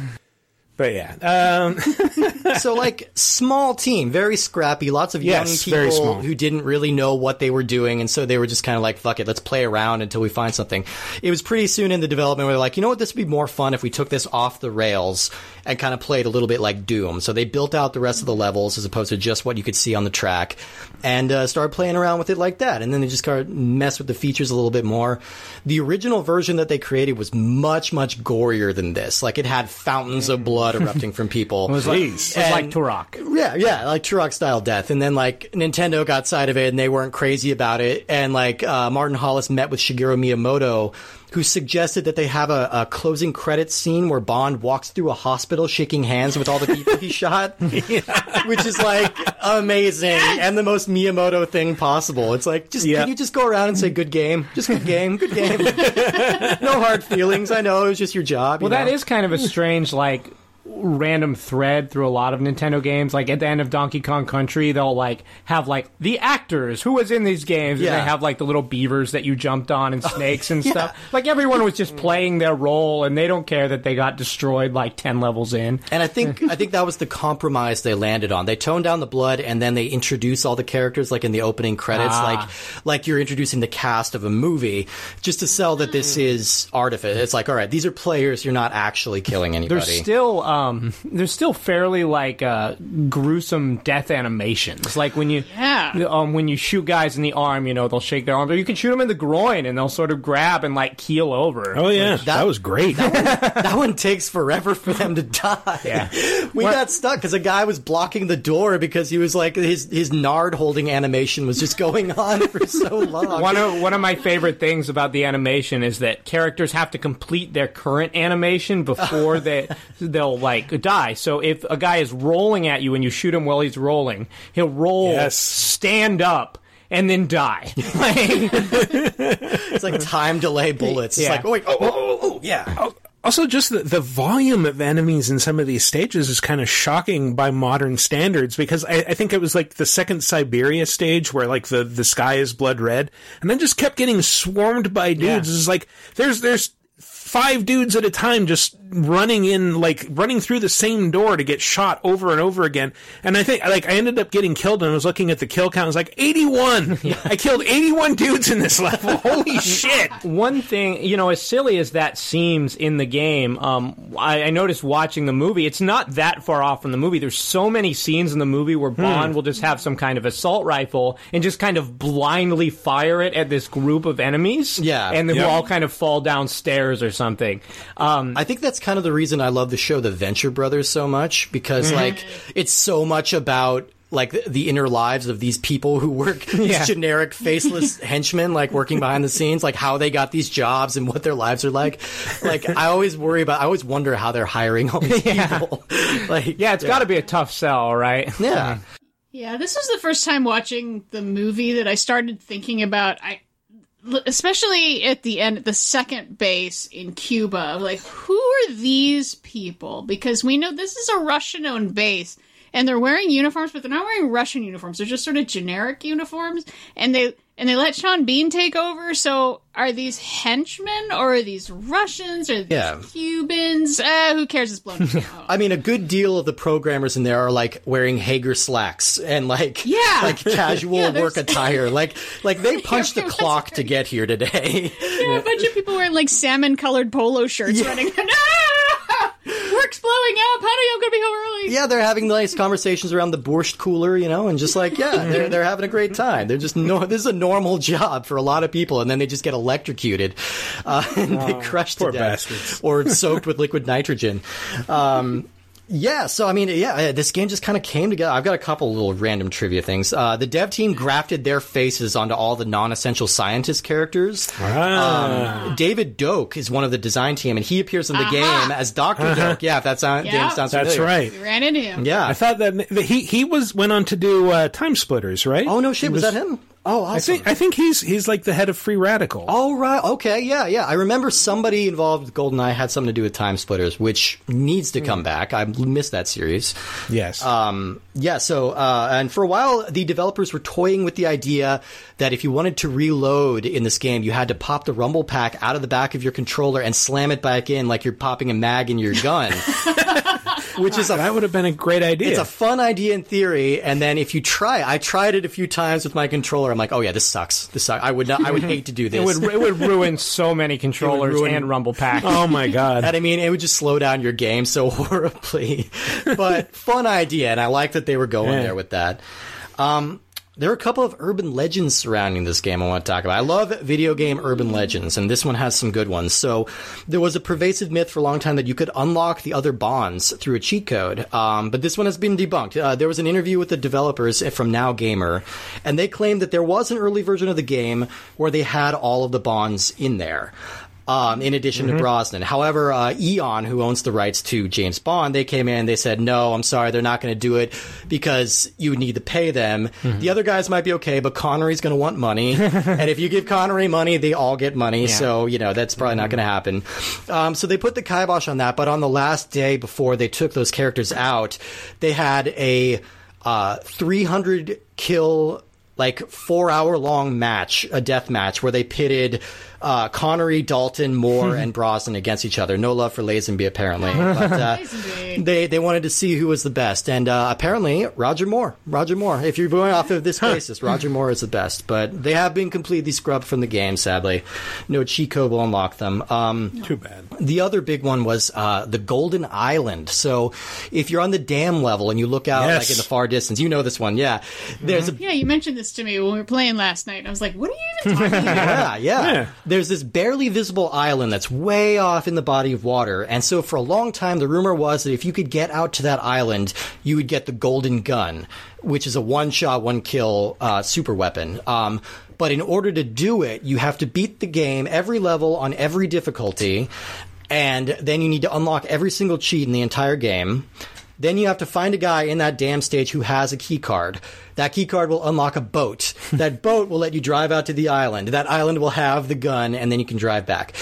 but yeah. Um, <laughs> so like small team, very scrappy, lots of Yes, young people who didn't really know what they were doing, and so they were just kind of like, "Fuck it, let's play around until we find something." It was pretty soon in the development where they're like, "You know what? This would be more fun if we took this off the rails and kind of played a little bit like Doom." So they built out the rest of the levels as opposed to just what you could see on the track, and uh, started playing around with it like that. And then they just kind of messed with the features a little bit more. The original version that they created was much much gorier than this. Like it had fountains of blood erupting from people. <laughs> It was like, Jeez. it was like Turok. Yeah, yeah, like Turok style death. And then like Nintendo got side of it and they weren't crazy about it. And like uh, Martin Hollis met with Shigeru Miyamoto, who suggested that they have a, a closing credits scene where Bond walks through a hospital shaking hands with all the people he <laughs> shot, which is like amazing and the most Miyamoto thing possible. It's like, just Yeah. can you just go around and say good game, just good game, good game. <laughs> no hard feelings. I know it was just your job. Well, that know? is kind of a strange, like, random thread through a lot of Nintendo games. Like, at the end of Donkey Kong Country, they'll, like, have, like, the actors who was in these games. And they have, like, the little beavers that you jumped on and <laughs> snakes and stuff. Like, everyone was just playing their role, and they don't care that they got destroyed, like, 10 levels in. And I think I think that was the compromise they landed on. They toned down the blood and then they introduce all the characters like in the opening credits, Ah. like like you're introducing the cast of a movie, just to sell that this is artifice. It's like, all right, these are players. You're not actually killing anybody. There's still um there's still fairly like uh gruesome death animations. Like when you Yeah. um when you shoot guys in the arm, you know, they'll shake their arm. Or you can shoot them in the groin and they'll sort of grab and like keel over. oh yeah, that, was great. <laughs> that one takes forever for them to die. Yeah. <laughs> We got stuck because a guy was blocking the door because he was like his his nard holding animation was just going <laughs> on for so long. One of one of my favorite things about the animation is that characters have to complete their current animation before they they'll like die. So if a guy is rolling at you and you shoot him while he's rolling, he'll roll, Yes. stand up, and then die. It's like time delay bullets. It's Yeah. like, oh wait, oh, oh, oh, oh yeah. Also, just the, the volume of enemies in some of these stages is kind of shocking by modern standards because I, I think it was like the second Siberia stage where like the, the sky is blood red and then just kept getting swarmed by dudes. It's like there's there's five dudes at a time just running in like running through the same door to get shot over and over again. And I think like I ended up getting killed and I was looking at the kill count. I was like 81. <laughs> I killed 81 dudes in this level. <laughs> Holy shit. One thing, you know, as silly as that seems in the game, um, I, I noticed watching the movie, it's not that far off from the movie. There's so many scenes in the movie where Bond will just have some kind of assault rifle and just kind of blindly fire it at this group of enemies. Yeah. And then Yeah. will all kind of fall downstairs or something. Um, I think that's kind of the reason I love the show The Venture Brothers so much because Mm-hmm. like it's so much about like the, the inner lives of these people who work <laughs> these Yeah. generic faceless <laughs> henchmen like working behind the scenes like how they got these jobs and what their lives are like like I always worry about I always wonder how they're hiring all these <laughs> people like yeah, it's got to be a tough sell, right? yeah Yeah, this was the first time watching the movie that I started thinking about. I, especially at the end, the second base in Cuba. Like, who are these people? Because we know this is a Russian-owned base, and they're wearing uniforms, but they're not wearing Russian uniforms. They're just sort of generic uniforms, and they and they let Sean Bean take over. So, are these henchmen or are these Russians or these Yeah. Cubans? Uh, who cares? It's blown. <laughs> I mean, a good deal of the programmers in there are like wearing Haggar slacks and like Yeah. <laughs> like casual Yeah, work attire. <laughs> Like like they punched the clock to get here today. Yeah, a bunch of people wearing like salmon colored polo shirts running. Work's blowing up. How do you gonna be home early? yeah, they're having nice conversations around the borscht cooler, you know, and just like yeah, they're they're having a great time. They're just no, this is a normal job for a lot of people, and then they just get electrocuted, uh, <laughs> and they crush to death bastards. or soaked with liquid nitrogen. Um, Yeah, so I mean, yeah, uh, this game just kind of came together. I've got a couple little random trivia things. Uh, the dev team grafted their faces onto all the non-essential scientist characters. Ah. Um, David Doak is one of the design team, and he appears in the game as Doctor Doak. Yeah, if that sound, Yeah. name sounds That's familiar. right. We ran into him. Yeah. I thought that that he he was went on to do uh, TimeSplitters, right? oh no, shit, He was, that him? Oh, I think I think he's he's like the head of Free Radical. Oh right, okay, yeah, yeah. I remember somebody involved with GoldenEye had something to do with TimeSplitters, which needs to come back. I missed that series. Yes. Um, yeah, so uh, and for a while, the developers were toying with the idea that if you wanted to reload in this game, you had to pop the rumble pack out of the back of your controller and slam it back in like you're popping a mag in your gun. <laughs> Which is a that would have been a great idea. it's a fun idea in theory, and then if you try, I tried it a few times with my controller. I'm like, oh yeah, this sucks. This sucks. I would not. I would hate to do <laughs> this. It would it would ruin so many <laughs> controllers ruin- and rumble packs. oh my god. And I mean, it would just slow down your game so <laughs> horribly. but fun idea, and I like that they were going Yeah. there with that. Um, there are a couple of urban legends surrounding this game I want to talk about. I love video game urban legends, and this one has some good ones. So, there was a pervasive myth for a long time that you could unlock the other bonds through a cheat code, um, but this one has been debunked. Uh, there was an interview with the developers from Now Gamer, and they claimed that there was an early version of the game where they had all of the bonds in there um, in addition to Brosnan. However, uh, Eon, who owns the rights to James Bond, they came in. They said, "No, I'm sorry, they're not going to do it because you need to pay them. The other guys might be okay, but Connery's going to want money, <laughs> and if you give Connery money, they all get money. So you know that's probably not going to happen. Um, so they put the kibosh on that. But on the last day before they took those characters out, they had a uh, 300 kill like four hour long match, a death match where they pitted uh, Connery, Dalton, Moore, and <laughs> Brosnan against each other. No love for Lazenby, apparently. But, uh, they they wanted to see who was the best, and uh, apparently Roger Moore. Roger Moore. If you're going off of this basis, Roger Moore is the best. But they have been completely scrubbed from the game. Sadly, no cheat code will unlock them. Um, Too bad. the other big one was uh, the Golden Island. So if you're on the dam level and you look out Yes. like in the far distance, you know this one. Yeah, there's a Yeah, you mentioned this to me when we were playing last night. I was like, "What are you even <laughs> talking about?" yeah, yeah, Yeah. There's this barely visible island that's way off in the body of water. And so for a long time, the rumor was that if you could get out to that island, you would get the golden gun, which is a one shot, one kill uh, super weapon. Um, but in order to do it, you have to beat the game every level on every difficulty. And then you need to unlock every single cheat in the entire game. Then you have to find a guy in that damn stage who has a key card. That key card will unlock a boat. <laughs> that boat will let you drive out to the island. That island will have the gun, and then you can drive back.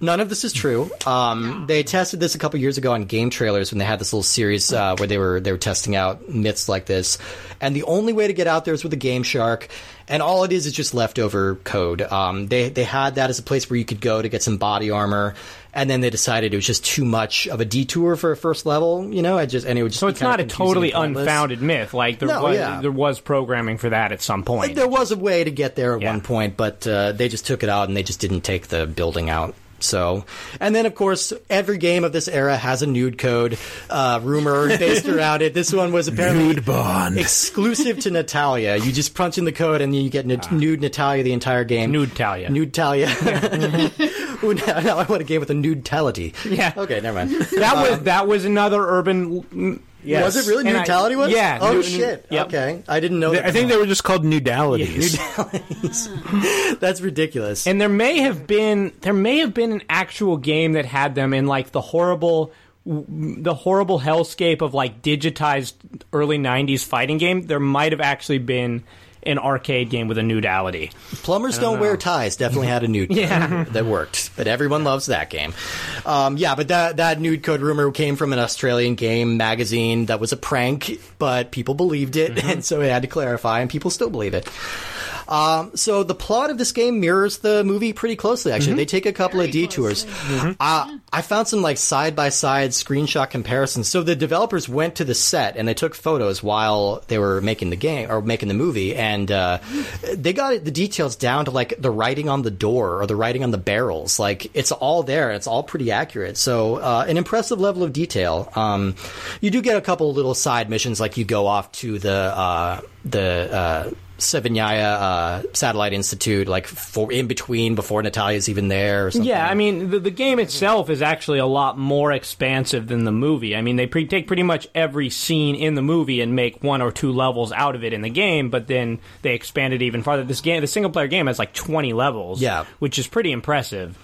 None of this is true. Um, they tested this a couple years ago on game trailers when they had this little series uh, where they were they were testing out myths like this. And the only way to get out there is with a GameShark, and all it is is just leftover code. Um, they they had that as a place where you could go to get some body armor, and then they decided it was just too much of a detour for a first level. You know, I just and it would just So it's not a totally unfounded myth. Like there No, was yeah. there was programming for that at some point. There was a way to get there at Yeah. one point, but uh, they just took it out and they just didn't take the building out. So, and then of course, every game of this era has a nude code uh, rumor based <laughs> around it. This one was apparently Nude Bond. exclusive to Natalia. You just punch in the code and then you get nu- ah. nude Natalia the entire game. Nude Talia. Nude Talia. <laughs> <laughs> Ooh, now, now I want a game with a nude tality. Yeah. Okay, never mind. that was um, that was another urban. Mm, Yes. Was it really And I- nude was? Yeah. Oh nu- shit. Yep. Okay, I didn't know. That. I think they were just called nudalities. nudalities. <laughs> That's ridiculous. And there may have been there may have been an actual game that had them in like the horrible the horrible hellscape of like digitized early 90s fighting game there might have actually been an arcade game with a nudality Plumbers don't, wear ties. Definitely had a nude code <laughs> Yeah. that worked, but everyone loves that game. Um, yeah, but that that nude code rumor came from an Australian game magazine that was a prank, but people believed it, Mm-hmm. <laughs> and so it had to clarify, and people still believe it. Um, so the plot of this game mirrors the movie pretty closely. Actually, Mm-hmm. they take a couple of Very detours. closely. Uh, I found some like side by side screenshot comparisons. So the developers went to the set and they took photos while they were making the game or making the movie, and uh, they got the details down to like the writing on the door or the writing on the barrels. Like it's all there. It's all pretty accurate. So uh, an impressive level of detail. Um, you do get a couple little side missions, like you go off to the uh, the. Uh, uh, Satellite Institute, like for in between before Natalia's even there. Or something. yeah i mean the, the game itself is actually a lot more expansive than the movie i mean they pre- take pretty much every scene in the movie and make one or two levels out of it in the game but then they expand it even farther this game the single player game has like 20 levels Yeah. which is pretty impressive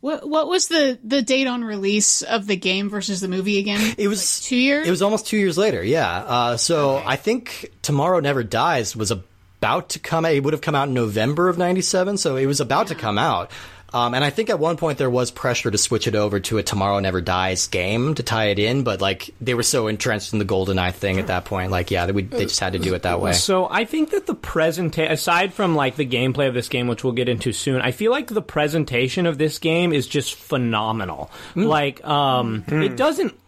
What what was the the date on release of the game versus the movie again? It was Like two years. It was almost two years later. Yeah. Uh, so I think Tomorrow Never Dies was about to come out. It would have come out in November of '97, so it was about to come out. Um, and I think at one point there was pressure to switch it over to a Tomorrow Never Dies game to tie it in, but like they were so entrenched in the GoldenEye thing at that point, like yeah, they, they just had to do it that way. So I think that the presentation, aside from like the gameplay of this game, which we'll get into soon, I feel like the presentation of this game is just phenomenal. Like, um, it doesn't,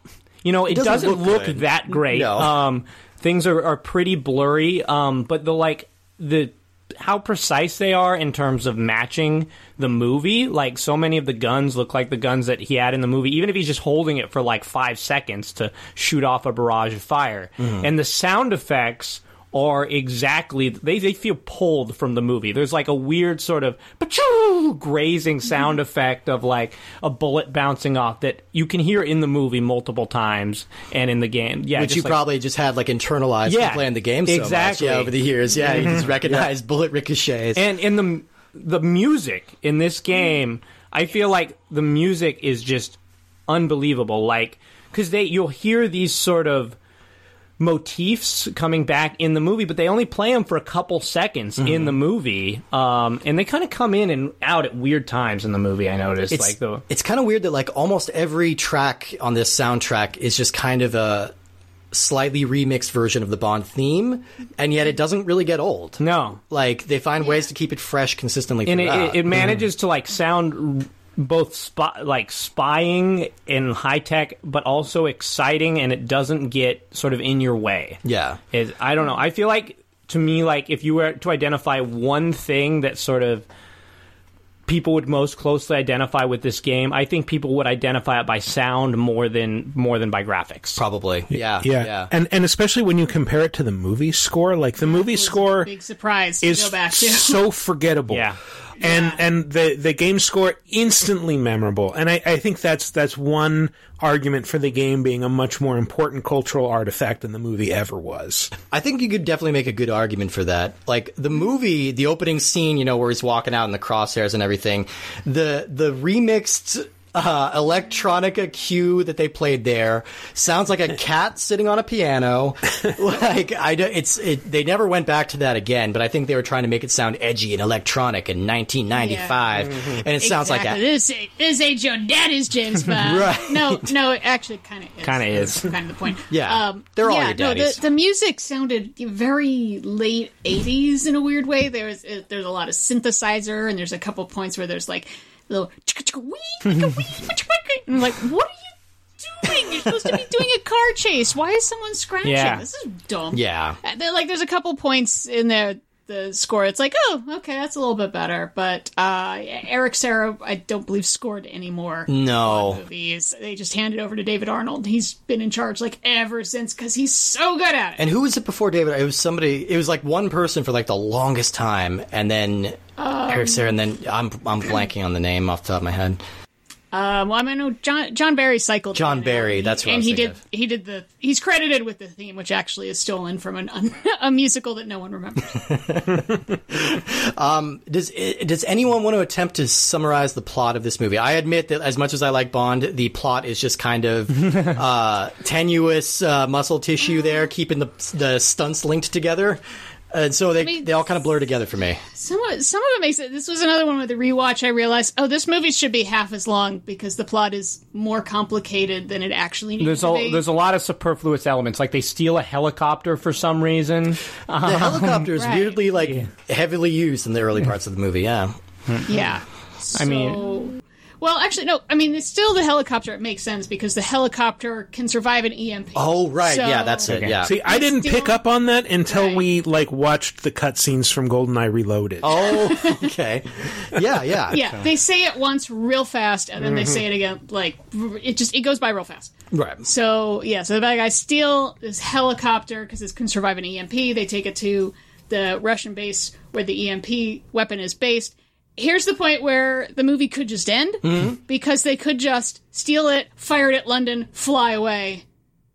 you know, it, doesn't doesn't, look look, that great. No. Um, things are, are pretty blurry, um, but the like the how precise they are in terms of matching the movie. Like so many of the guns look like the guns that he had in the movie, even if he's just holding it for like five seconds to shoot off a barrage of fire. Mm-hmm. And the sound effects are exactly they, they feel pulled from the movie. There's like a weird sort of "Pachoo!" grazing sound effect of like a bullet bouncing off that you can hear in the movie multiple times and in the game. Yeah, Which you like- probably just had like internalized Yeah, from playing the game so exactly. much. Yeah, over the years. Yeah, you just mm-hmm. recognized bullet ricochets. and in the the music in this game, I feel like the music is just unbelievable. Like because they you'll hear these sort of motifs coming back in the movie, but they only play them for a couple seconds in the movie, um, and they kind of come in and out at weird times in the movie. I noticed, it's like the it's kind of weird that like almost every track on this soundtrack is just kind of a slightly remixed version of the Bond theme, and yet it doesn't really get old. no, Like they find ways to keep it fresh consistently and it, it, it manages to like sound r- both spy, like spying and high tech, but also exciting, and it doesn't get sort of in your way. yeah. It, I don't know. I feel like to me, like if you were to identify one thing that sort of people would most closely identify with this game, I think people would identify it by sound more than more than by graphics. Probably. Yeah. Yeah. Yeah. And and especially when you compare it to the movie score, like the movie was a score big surprise to is go back to. <laughs> so forgettable. Yeah. And and the the game score instantly memorable. And I, I think that's that's one argument for the game being a much more important cultural artifact than the movie ever was. I think you could definitely make a good argument for that. Like the movie, the opening scene, you know, where he's walking out in the crosshairs and everything, the the remixed uh, electronica cue that they played there sounds like a cat sitting on a piano. <laughs> like I, do- it's it, they never went back to that again. But I think they were trying to make it sound edgy and electronic in 1995, and it sounds like that. This ain't, this ain't your daddy's James Bond. <laughs> Right. No, no, it actually kind of is. Kinda is. Kind of the point. <laughs> Yeah. Um, They're all yeah, your no, daddies. the, the music sounded very late '80s in a weird way. There's uh, there's a lot of synthesizer, and there's a couple points where there's like little chicka chicka wee, chicka wee, <laughs> chicka chicka. and I'm like, what are you doing? You're supposed to be doing a car chase. Why is someone scratching? Yeah. This is dumb. Yeah. Uh, there- like there's a couple points in there the score it's like oh okay that's a little bit better but uh eric serra i don't believe scored anymore No. movies they just handed over to david arnold he's been in charge like ever since because he's so good at it And who was it before David? It was somebody. It was like one person for like the longest time, and then Eric Serra, and then I'm I'm blanking on the name off the top of my head. Um, well, I know John John Barry cycled. John Barry, out, that's what I and was he did. of. He did the. He's credited with the theme, which actually is stolen from an, <laughs> a musical that no one remembers. <laughs> Does does anyone want to attempt to summarize the plot of this movie? I admit that as much as I like Bond, the plot is just kind of <laughs> uh, tenuous uh, muscle tissue there, keeping the the stunts linked together. And so they, mean- they all kind of blur together for me. Some of, some of it makes it. This was another one with the rewatch. I realized, oh, this movie should be half as long because the plot is more complicated than it actually needs There's to a be. there's a lot of superfluous elements, like they steal a helicopter for some reason. The <laughs> helicopter is Right. weirdly like heavily used in the early parts of the movie. Yeah, Yeah. I mean- So- well, actually, no. I mean, it's still the helicopter. It makes sense because the helicopter can survive an EMP. Oh right, So- yeah, that's it. Yeah. See, I didn't still- pick up on that until Right. we like watched the cutscenes from GoldenEye Reloaded. oh, <laughs> okay. Yeah, yeah, Yeah, they say it once real fast, and then they mm-hmm. say it again. Like it just it goes by real fast. Right. So yeah, so the bad guys steal this helicopter because it can survive an EMP. They take it to the Russian base where the EMP weapon is based. Here's the point where the movie could just end because they could just steal it, fire it at London, fly away.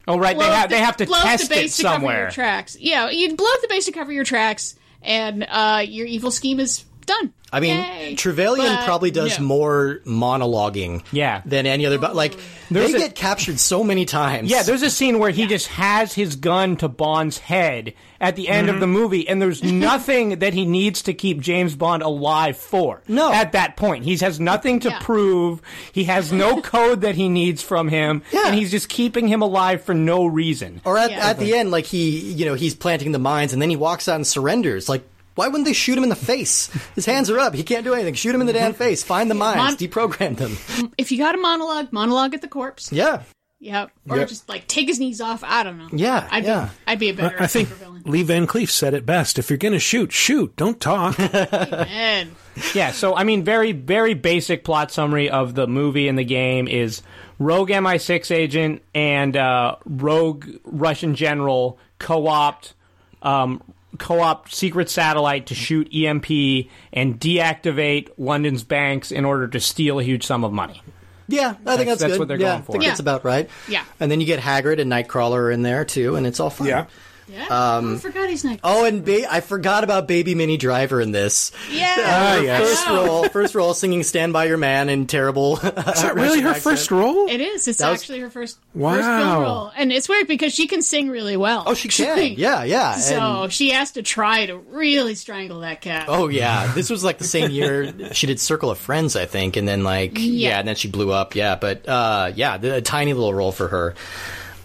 Oh right, they have up they have to blow test the it base to cover your somewhere. tracks. Yeah, you'd blow up the base to cover your tracks, and uh, your evil scheme is done. I mean, Yay. Trevelyan But probably does no. more monologuing Yeah. than any other. But like, There's they a- get captured so many times. Yeah, there's a scene where he just has his gun to Bond's head at the end of mm-hmm. the movie, and there's <laughs> nothing that he needs to keep James Bond alive for. No. At that point. He has nothing to Yeah. prove. He has no <laughs> code that he needs from him, Yeah. and he's just keeping him alive for no reason. Or at, Yeah. at the end, like he, you know, he's planting the mines, and then he walks out and surrenders. Like, why wouldn't they shoot him in the face? His hands are up. He can't do anything. Shoot him in the damn face. Find the mines. Mon- deprogram them. If you got a monologue, monologue at the corpse. Yeah. Yep. Or Yep. just like take his knees off. I don't know. Yeah, I'd yeah. Be, I'd be a better I think supervillain. Lee Van Cleef said it best. If you're going to shoot, shoot. Don't talk. <laughs> And Yeah, so I mean, very, very basic plot summary of the movie and the game is rogue MI6 agent and uh, rogue Russian general co-opt, um, co-opt secret satellite to shoot EMP and deactivate London's banks in order to steal a huge sum of money. Yeah, I think that's, that's good. what they're yeah, going for. I think Yeah. that's about right. Yeah. And then you get Hagrid and Nightcrawler in there too, and it's all fun. yeah. Yeah, oh, I forgot he's not. Oh, and ba- I forgot about Baby Minnie Driver in this. yeah. Ah, yes. First role, first role, singing "Stand by Your Man" in terrible. <laughs> Is that really her first role? It is. It's was- actually her first Wow. first film role, and it's weird because she can sing really well. Oh, she can. actually. Yeah, yeah. So And- she has to try to really strangle that cat. oh yeah, this was like the same year she did Circle of Friends, I think, and then like yeah, Yeah. and then she blew up. Yeah, but uh, yeah, the, a tiny little role for her.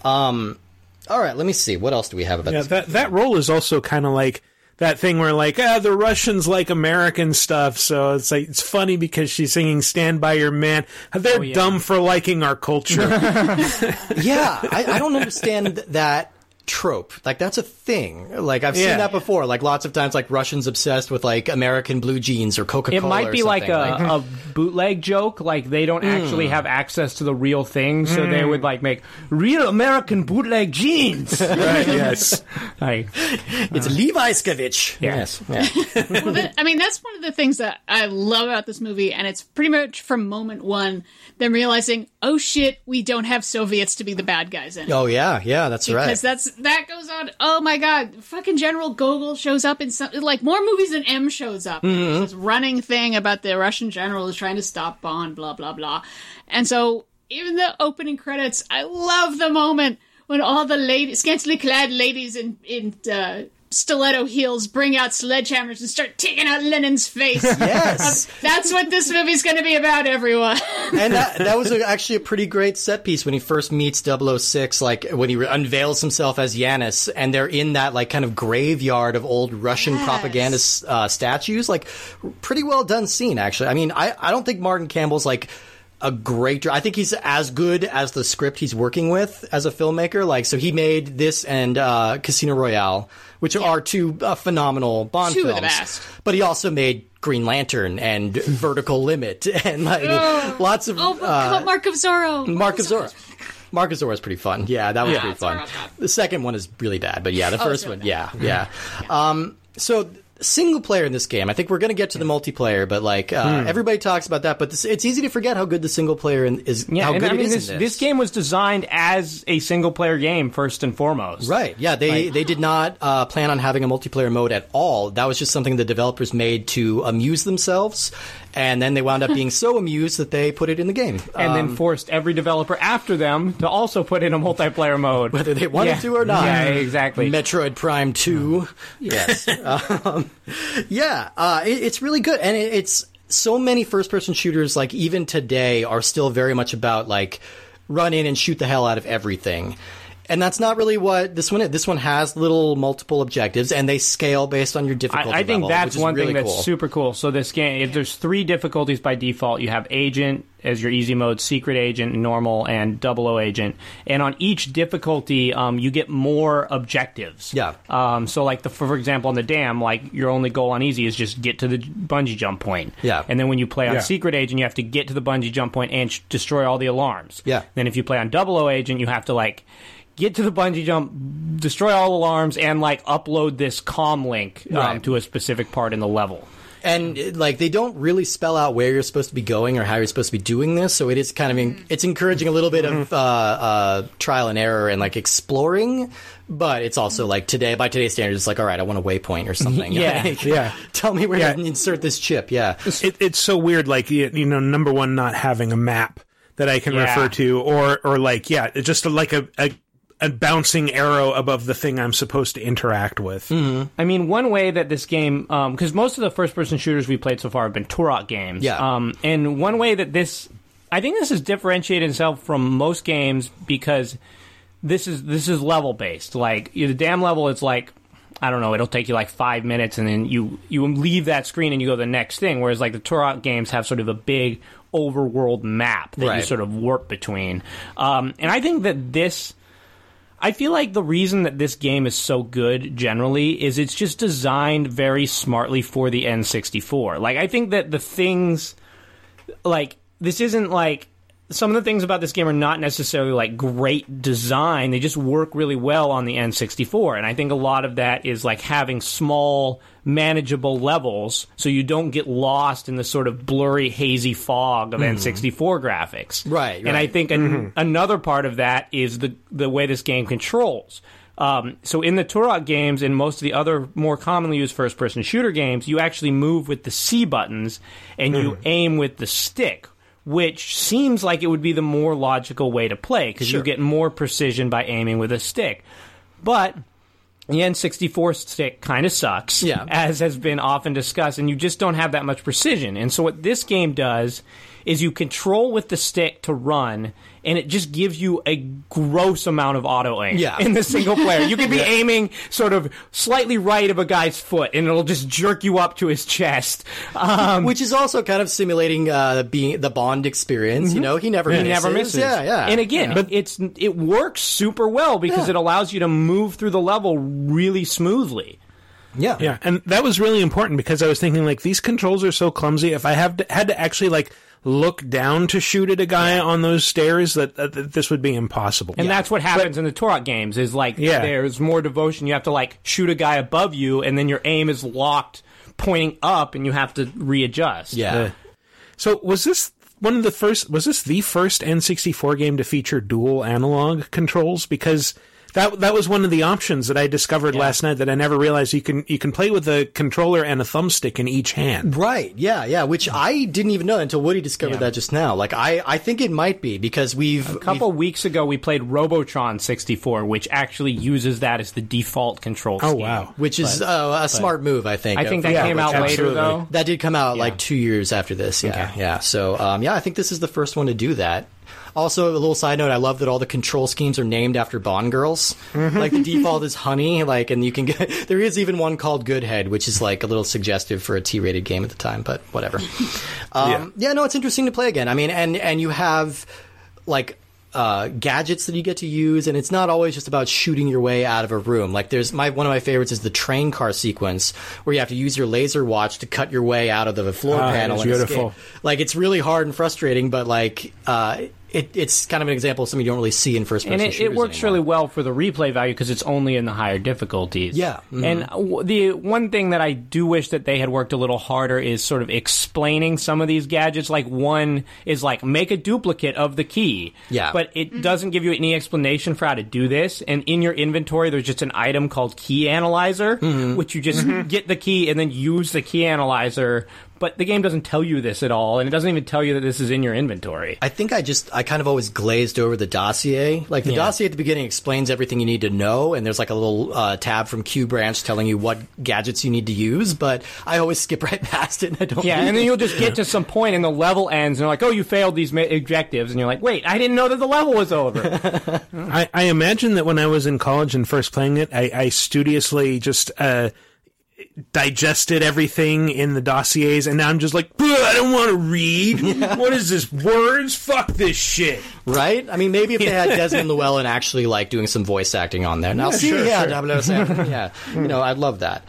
Um, all right, let me see. What else do we have about Yeah, this? that that role is also kind of like that thing where like ah the Russians like American stuff, so it's like it's funny because she's singing "Stand by Your Man." They're yeah. dumb for liking our culture. <laughs> yeah, I, I don't understand that trope. Like that's a thing. Like I've Yeah. seen that before. Like lots of times, like Russians obsessed with like American blue jeans or Coca Cola. It might be like a, a bootleg joke, like they don't actually hmm. have access to the real thing, so they hmm. would like make real American bootleg jeans. <laughs> right? Yes. <laughs> like, it's uh, Levi Skavich. Yeah. Yes. Yeah. <laughs> Well, that- I mean, that's one of the things that I love about this movie, and it's pretty much from moment one them realizing, oh shit, we don't have Soviets to be the bad guys in. oh yeah, yeah. That's right. Because that's that goes on. Oh my god, fucking General Gogol shows up in some like more movies than M shows up. Mm-hmm. This running thing about the Russian general is trying to stop Bond, blah blah blah. And so even the opening credits, I love the moment when all the ladies, scantily clad ladies in in uh, stiletto heels, bring out sledgehammers and start taking out Lenin's face. <laughs> yes. That's what this movie's going to be about, everyone. <laughs> and that, that was a, actually a pretty great set piece when he first meets 006, like when he re- unveils himself as Janus, and they're in that like kind of graveyard of old Russian Yes. propaganda uh, statues. Like, pretty well done scene, actually. I mean, I, I don't think Martin Campbell's like a great. I think he's as good as the script he's working with as a filmmaker. Like, so he made this and uh, Casino Royale, which are two uh, phenomenal Bond Two of films. the best. But he also made Green Lantern and <laughs> Vertical Limit <laughs> and like lots of Oh, uh, Mark of Zorro. Mark of Zorro. Mark of Zorro is pretty fun. Yeah, that was Yeah, pretty fun. The second one is really bad, but yeah, the first really one, yeah, yeah. Um, so single player in this game, I think we're going to get to the multiplayer, but like uh, everybody talks about that, but this, it's easy to forget how good the single player in, is. yeah, how good I mean, is this, in this game was designed as a single player game first and foremost. Right. Yeah. They they did not uh, plan on having a multiplayer mode at all. That was just something the developers made to amuse themselves, and then they wound up being so <laughs> amused that they put it in the game. And Um, then forced every developer after them to also put in a multiplayer mode. whether they wanted Yeah. to or not. Yeah, exactly. Metroid Prime Two. Yes. <laughs> um, yeah. Uh, it, it's really good, and it, it's so many first-person shooters. Like even today, are still very much about like run in and shoot the hell out of everything. And that's not really what this one is. This one has little multiple objectives, and they scale based on your difficulty I, I think level, that's one really thing that's cool. super cool. So this game, if there's three difficulties by default. You have agent as your easy mode, secret agent, normal, and double O agent. And on each difficulty, um, you get more objectives. Yeah. Um, so like the for example on the dam, like your only goal on easy is just get to the bungee jump point. Yeah. And then when you play on Yeah. secret agent, you have to get to the bungee jump point and sh- destroy all the alarms. Yeah. Then if you play on double O agent, you have to like. Get to the bungee jump, destroy all alarms, and like upload this com link um, Right. to a specific part in the level. and like they don't really spell out where you're supposed to be going or how you're supposed to be doing this. So it is kind of en- it's encouraging a little bit of uh, uh, trial and error and like exploring. But it's also like today, by today's standards, it's like, all right, I want a waypoint or something. Yeah. <laughs> Like, Yeah. Tell me where Yeah. to insert this chip. Yeah. it, it's so weird like you, you know number one not having a map that i can Yeah. refer to or or like yeah just like a, a a bouncing arrow above the thing i'm supposed to interact with I mean, one way that this game, because most of the first-person shooters we played so far have been Turok games. Yeah. Um, and one way that this, I think this has differentiated itself from most games because this is this is level based. Like the damn level is like. I don't know. It'll take you like five minutes, and then you you leave that screen and you go to the next thing. Whereas like the Turok games have sort of a big overworld map that you sort of warp between. Um, and I think that this I feel like the reason that this game is so good generally is it's just designed very smartly for the N64. Like I think that the things like this isn't like some of the things about this game are not necessarily like great design. They just work really well on the N64. And I think a lot of that is like having small, manageable levels so you don't get lost in the sort of blurry, hazy fog of mm-hmm. N64 graphics. Right, And I think an, mm-hmm. another part of that is the the way this game controls. Um, so in the Turok games and most of the other more commonly used first-person shooter games, you actually move with the C buttons and you mm. aim with the stick, which seems like it would be the more logical way to play because Sure. you get more precision by aiming with a stick. But the N64 stick kind of sucks, Yeah. <laughs> as has been often discussed, and you just don't have that much precision. And so, what this game does is you control with the stick to run, and it just gives you a gross amount of auto aim Yeah. in the single player. You could be <laughs> aiming sort of slightly right of a guy's foot, and it'll just jerk you up to his chest. Um, Which is also kind of simulating uh, being the Bond experience. You know, he never He misses. never misses. Yeah, yeah. And again, Yeah. it's it works super well because Yeah. it allows you to move through the level really smoothly. yeah, Yeah, and that was really important because I was thinking like these controls are so clumsy. If I have to, had to actually like look down to shoot at a guy on those stairs, that, that, that this would be impossible. And that's what happens in the Turok games is like Yeah. there's more devotion. You have to like shoot a guy above you and then your aim is locked pointing up and you have to readjust. yeah. Uh, so was this one of the first? Was this the first N64 game to feature dual analog controls? Because that that was one of the options that I discovered last night that I never realized you can you can play with a controller and a thumbstick in each hand. Right. Yeah. Yeah. Which I didn't even know until Woody discovered that just now. Like, I, I think it might be because we've A couple weeks ago we played Robotron 64 which actually uses that as the default control Oh wow! which is uh, a smart move, I think. I think that uh, came out later absolutely. though. That did come out like two years after this. Yeah, yeah. So, um, yeah, I think this is the first one to do that. Also, a little side note: I love that all the control schemes are named after Bond girls. Like the default is Honey, like, and you can get. <laughs> There is even one called Goodhead, which is like a little suggestive for a T-rated game at the time, but whatever. <laughs> um, yeah. no, it's interesting to play again. I mean, and and you have like uh, gadgets that you get to use, and it's not always just about shooting your way out of a room. Like there's my one of my favorites is the train car sequence where you have to use your laser watch to cut your way out of the floor Ah, panel. it's and beautiful. escape. Like it's really hard and frustrating, but like uh, it, it's kind of an example of something you don't really see in first person. and it, it works really well for the replay value because it's only in the higher difficulties. Yeah. Mhm. And w- the one thing that I do wish that they had worked a little harder is sort of explaining some of these gadgets. Like one is like make a duplicate of the key. Yeah. But it doesn't give you any explanation for how to do this. And in your inventory, there's just an item called Key Analyzer, Mm-hmm. which you just get the key and then use the Key Analyzer. But the game doesn't tell you this at all, and it doesn't even tell you that this is in your inventory. I think I just I kind of always glazed over the dossier. Like the Yeah. dossier at the beginning explains everything you need to know, and there's like a little uh, tab from Q Branch telling you what gadgets you need to use. But I always <laughs> skip right past it, and I don't. Yeah, and then you'll just get to some point and the level ends, and they're like, "Oh, you failed these ma- objectives," and you're like, "Wait, I didn't know that the level was over." <laughs> I, I imagine that when I was in college and first playing it, I, I studiously just uh, digested everything in the dossiers, and now I'm just like, "Ugh, I don't want to read. <laughs> What is this? Words? Fuck this shit. right? I mean, maybe if they had <laughs> Desmond Llewellyn actually like doing some voice acting on there. Now, see, sure, yeah, sure. <laughs> yeah, you know, I'd love that.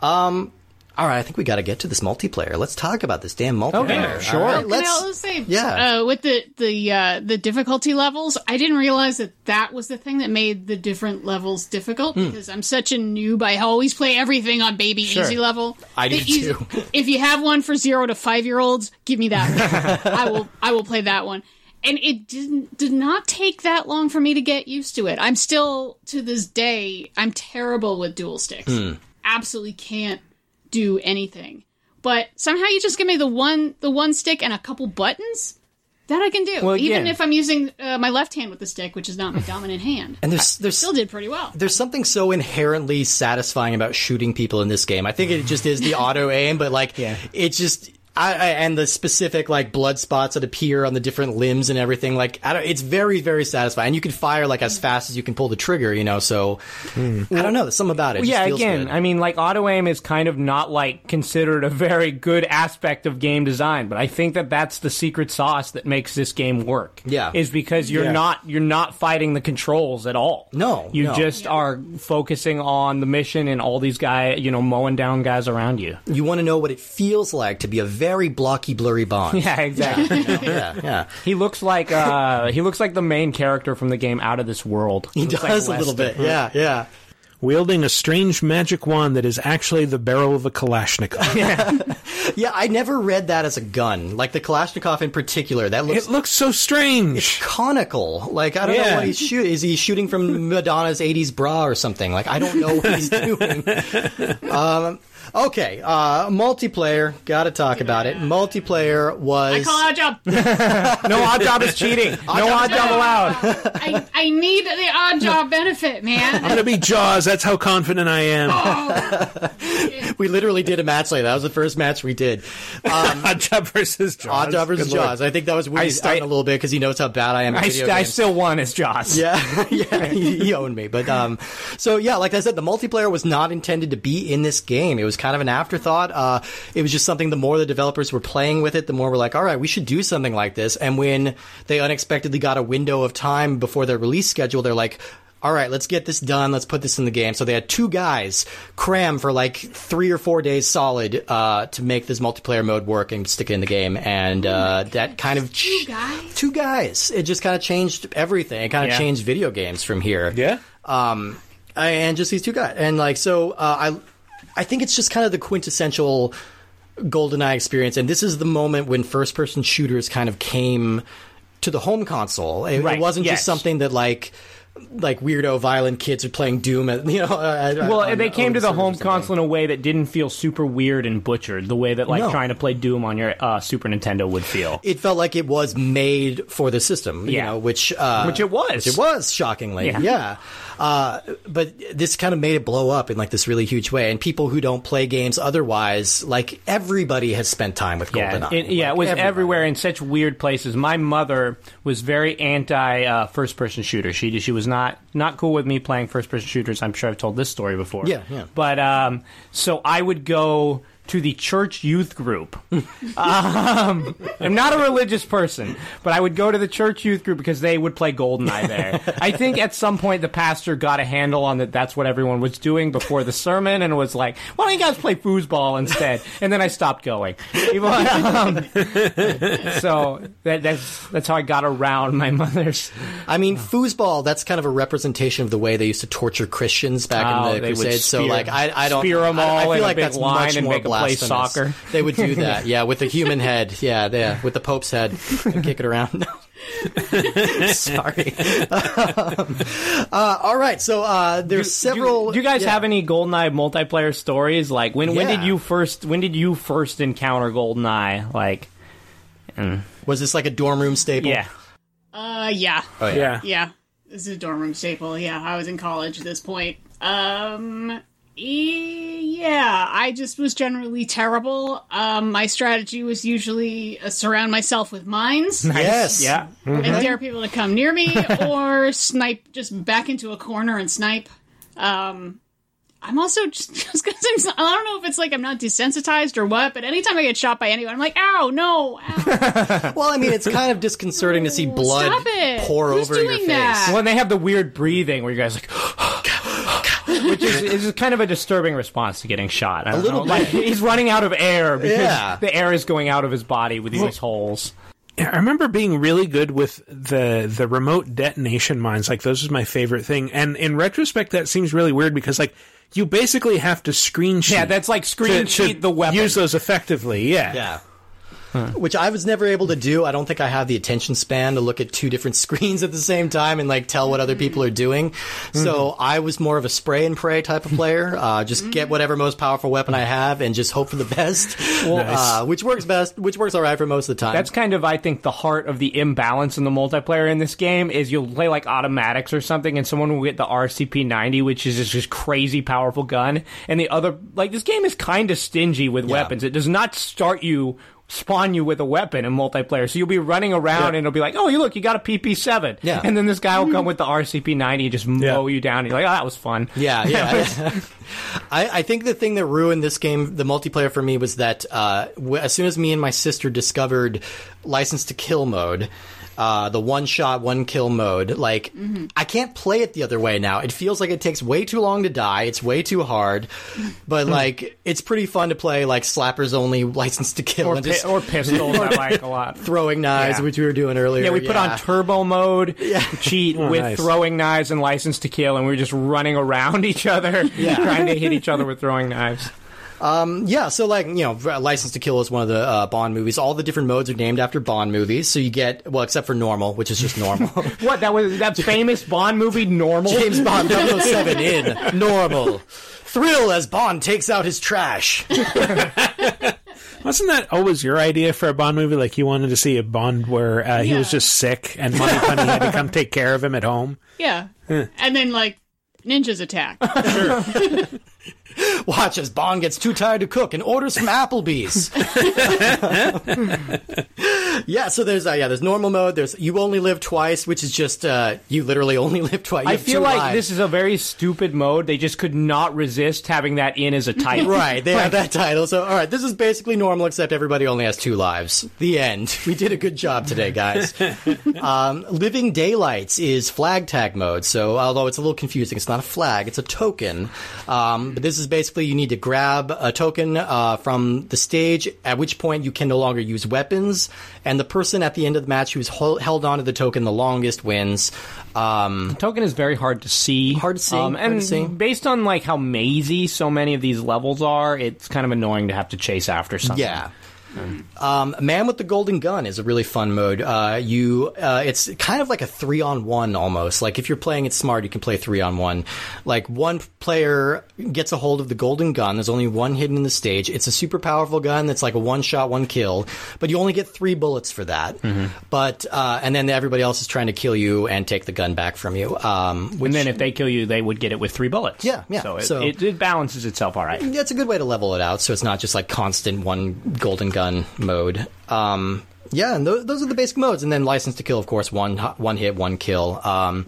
Um, All right, I think we got to get to this multiplayer. Let's talk about this damn multiplayer. Okay, All sure. right, let's. I also say, yeah. uh, with the the uh, the difficulty levels, I didn't realize that that was the thing that made the different levels difficult Hmm. because I'm such a noob. I always play everything on baby easy level. I do easy- too. <laughs> If you have one for zero to five year olds, give me that. <laughs> I will I will play that one. And it didn't did not take that long for me to get used to it. I'm still to this day I'm terrible with dual sticks. Hmm. Absolutely can't do anything. But somehow you just give me the one the one stick and a couple buttons. That I can do, Well, even again- if I'm using uh, my left hand with the stick, which is not my <sighs> dominant hand. and there's there's Still did pretty well. there's something so inherently satisfying about shooting people in this game. I think it just is the <laughs> auto aim, but like Yeah. it just. I, I, and the specific like blood spots that appear on the different limbs and everything, like I don't, it's very very satisfying. And you can fire like as fast as you can pull the trigger, you know. So I don't know, there's something about it. it yeah, feels again, good. I mean, like auto aim is kind of not like considered a very good aspect of game design, but I think that that's the secret sauce that makes this game work. Yeah. is because you're Yeah. not you're not fighting the controls at all. No, you no. just are focusing on the mission and all these guys, you know, mowing down guys around you. you want to know what it feels like to be a very blocky, blurry Bond. <laughs> Yeah, exactly. <laughs> yeah, yeah. he looks like uh, he looks like the main character from the game Out of This World. He does a little bit. Yeah, yeah. Wielding a strange magic wand that is actually the barrel of a Kalashnikov. <laughs> Yeah, yeah, I never read that as a gun. Like the Kalashnikov in particular, that looks It looks so strange. It's conical. Like I don't know Yeah. what he's shooting. Is he shooting from Madonna's '80s bra or something? Like I don't know what he's doing. um, okay, uh, multiplayer. Got to talk about it. Multiplayer was. I call Oddjob. <laughs> No Oddjob is cheating. No Oddjob allowed. <laughs> I, I need the Oddjob benefit, man. I'm gonna be Jaws. That's how confident I am. <laughs> we literally did a match like that. That was the first match we did. Oddjob versus Jaws. Oddjob versus Good lord. Jaws. I think that was Woody's I- starting a little bit because he knows how bad I am. At I, video I games. still won as Jaws. Yeah, yeah, he, he owned me. But um, so yeah, like I said, the multiplayer was not intended to be in this game. It was kind of an afterthought. Uh, it was just something. The more the developers were playing with it, the more we're like, all right, we should do something like this. And when they unexpectedly got a window of time before their release schedule, they're like. All right, let's get this done. Let's put this in the game. So they had two guys cram for like three or four days solid uh, to make this multiplayer mode work and stick it in the game. And uh, that kind of Two guys? two guys. It just kind of changed everything. It kind of Yeah. changed video games from here. Yeah. Um, and just these two guys, and like so, uh, I, I think it's just kind of the quintessential GoldenEye experience, and this is the moment when first-person shooters kind of came to the home console. It, Right, it wasn't yes. just something that like. Like weirdo, violent kids are playing Doom. At, <laughs> you know, uh, Well, on- they came to the home console in a way that didn't feel super weird and butchered, the way that like No. trying to play Doom on your uh, Super Nintendo would feel. It felt like it was made for the system. You Yeah. know, which uh, Which it was. Which it was shockingly. Yeah. Yeah. Uh, but this kind of made it blow up in like this really huge way. And people who don't play games otherwise, like everybody has spent time with Yeah, GoldenEye. it, yeah, Like, it was everybody. everywhere in such weird places. My mother was very anti uh, first person shooter. She she was not not cool with me playing first person shooters. I'm sure I've told this story before. Yeah, yeah. But um, so I would go to the church youth group. um, I'm not a religious person, but I would go to the church youth group because they would play Goldeneye there. I think at some point the pastor got a handle on that. That's what everyone was doing before the sermon, and was like, "Why don't you guys play foosball instead?" And then I stopped going. <laughs> Um, so that, that's that's how I got around my mother's. I mean, foosball, that's kind of a representation of the way they used to torture Christians back Oh, in the Crusades. So, like, I, I don't. spear 'em I, I all feel in a like big that's line much and more play soccer. <laughs> They would do <laughs> that, yeah, with a human head. Yeah, yeah, with the Pope's head and kick it around. <laughs> Sorry. Um, uh, all right, so uh, there's several. Do, do you guys yeah. have any GoldenEye multiplayer stories? Like when when did you first when did you first encounter GoldenEye? Like Was this like a dorm room staple? yeah. Uh, yeah. Oh, yeah. Yeah. Yeah. This is a dorm room staple. Yeah, I was in college at this point. Um, yeah, I just was generally terrible. Um, my strategy was usually uh, surround myself with mines Yes. Yeah. and dare people to come near me, <laughs> or snipe just back into a corner and snipe. Um, I'm also <laughs> just because I'm. I don't know if it's like I'm not desensitized or what, but anytime I get shot by anyone, I'm like, "Ow, no!" Ow. <laughs> Well, I mean, it's kind of disconcerting to see blood pour Who's over your face. that? Well, and they have the weird breathing where you guys like <gasps> which is, is kind of a disturbing response to getting shot. A little like he's running out of air because Yeah. the air is going out of his body with these holes. I remember being really good with the the remote detonation mines. Like those was my favorite thing. And in retrospect, that seems really weird because like you basically have to screen sheet. Yeah, that's like screen to- sheet to the weapon. Use those effectively. Yeah. Yeah. Which I was never able to do. I don't think I have the attention span to look at two different <laughs> screens at the same time and like tell what other people are doing. So I was more of a spray and pray type of <laughs> player. Uh, just get whatever most powerful weapon I have and just hope for the best. <laughs> uh, which works best. Which works all right for most of the time. That's kind of, I think, the heart of the imbalance in the multiplayer in this game is you'll play like automatics or something, and someone will get the RCP 90, which is just this crazy powerful gun, and the other, like, this game is kind of stingy with weapons. It does not start you. Spawn you with a weapon in multiplayer, so you'll be running around and it'll be like, "Oh, you look, you got a PP7," Yeah. and then this guy will come <laughs> with the RCP 90 and just mow you down. And you're like, "Oh, that was fun." Yeah, yeah. <laughs> <laughs> I, I think the thing that ruined this game, the multiplayer for me, was that uh, w- as soon as me and my sister discovered License to Kill mode, uh, the one shot, one kill mode, like I can't play it the other way now. It feels like it takes way too long to die. It's way too hard, but like it's pretty fun to play like slappers only, License to Kill, or, and pi- just or pistols, I <laughs> like a lot. throwing knives, Yeah. which we were doing earlier. Yeah, we put on turbo mode <laughs> to cheat with nice. throwing knives and license to kill, and we were just running around <laughs> each other, trying to hit each other with throwing knives. Yeah, so like you know, License to Kill is one of the uh, Bond movies. All the different modes are named after Bond movies. So you get well, except for normal, which is just normal. <laughs> What that was that famous Bond movie, Normal. James Bond <laughs> 007 in normal. Thrill as Bond takes out his trash. <laughs> Wasn't that always your idea for a Bond movie? Like you wanted to see a Bond where uh, he was just sick and Moneypenny had to come take care of him at home. Yeah. And then like ninjas attack. <laughs> Watch as Bond gets too tired to cook and orders from Applebee's. <laughs> yeah, so there's uh, yeah, there's normal mode. There's you only live twice, which is just uh, you literally only <laughs> live twice. You I feel like lives. this is a very stupid mode. They just could not resist having that in as a title. Right, they have that title. So, all right, this is basically normal, except everybody only has two lives. The end. We did a good job today, guys. um, Living Daylights is flag tag mode. So, although it's a little confusing, it's not a flag; it's a token. Um, but this is basically you need to grab a token uh, from the stage, at which point you can no longer use weapons, and the person at the end of the match who's hol- held onto the token the longest wins. Um, Token is very hard to see. Hard to see, Um, and to see. based on like how mazy so many of these levels are, it's kind of annoying to have to chase after something. Yeah. Um, Man with the Golden Gun is a really fun mode. Uh, you, uh, it's kind of like a three on one almost. Like if you're playing it smart, you can play three on one. Like one player gets a hold of the Golden Gun. There's only one hidden in the stage. It's a super powerful gun that's like a one shot, one kill, but you only get three bullets for that. But uh, and then everybody else is trying to kill you and take the gun back from you. Um, which And then if they kill you, they would get it with three bullets. Yeah, yeah. So it, So- it, it balances itself all right. Yeah, it's a good way to level it out so it's not just like constant one golden gun mode um yeah and th- those are the basic modes and then license to kill of course one one hit one kill um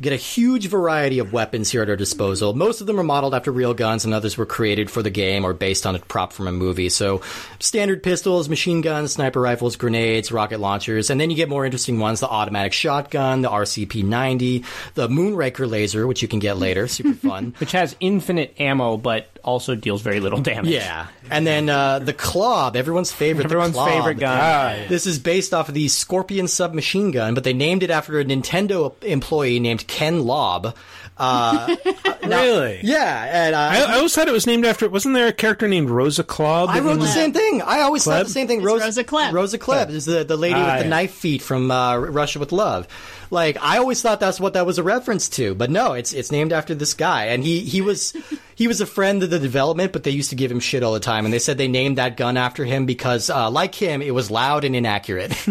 Get a huge variety of weapons here at our disposal. Most of them are modeled after real guns, and others were created for the game or based on a prop from a movie. So, standard pistols, machine guns, sniper rifles, grenades, rocket launchers, and then you get more interesting ones: the automatic shotgun, the RCP-90, the Moonraker laser, which you can get later. Super fun. <laughs> Which has infinite ammo, but also deals very little damage. Yeah, and then uh, the Klobb, everyone's favorite. the Everyone's favorite gun. This is based off of the Scorpion submachine gun, but they named it after a Nintendo employee named Ken Lobb. Uh, <laughs> really? yeah, and uh, I, I always thought it was named after. Wasn't there a character named Rosa Claw? I wrote the same thing. I always thought the same thing. It's Rosa Klebb. Rosa Klebb is the, the lady Ah, with the yeah. knife feet from uh, Russia with Love. Like I always thought that's what that was a reference to, but no, it's it's named after this guy, and he he was <laughs> he was a friend of the development, but they used to give him shit all the time, and they said they named that gun after him because, uh, like him, it was loud and inaccurate. <laughs> <laughs>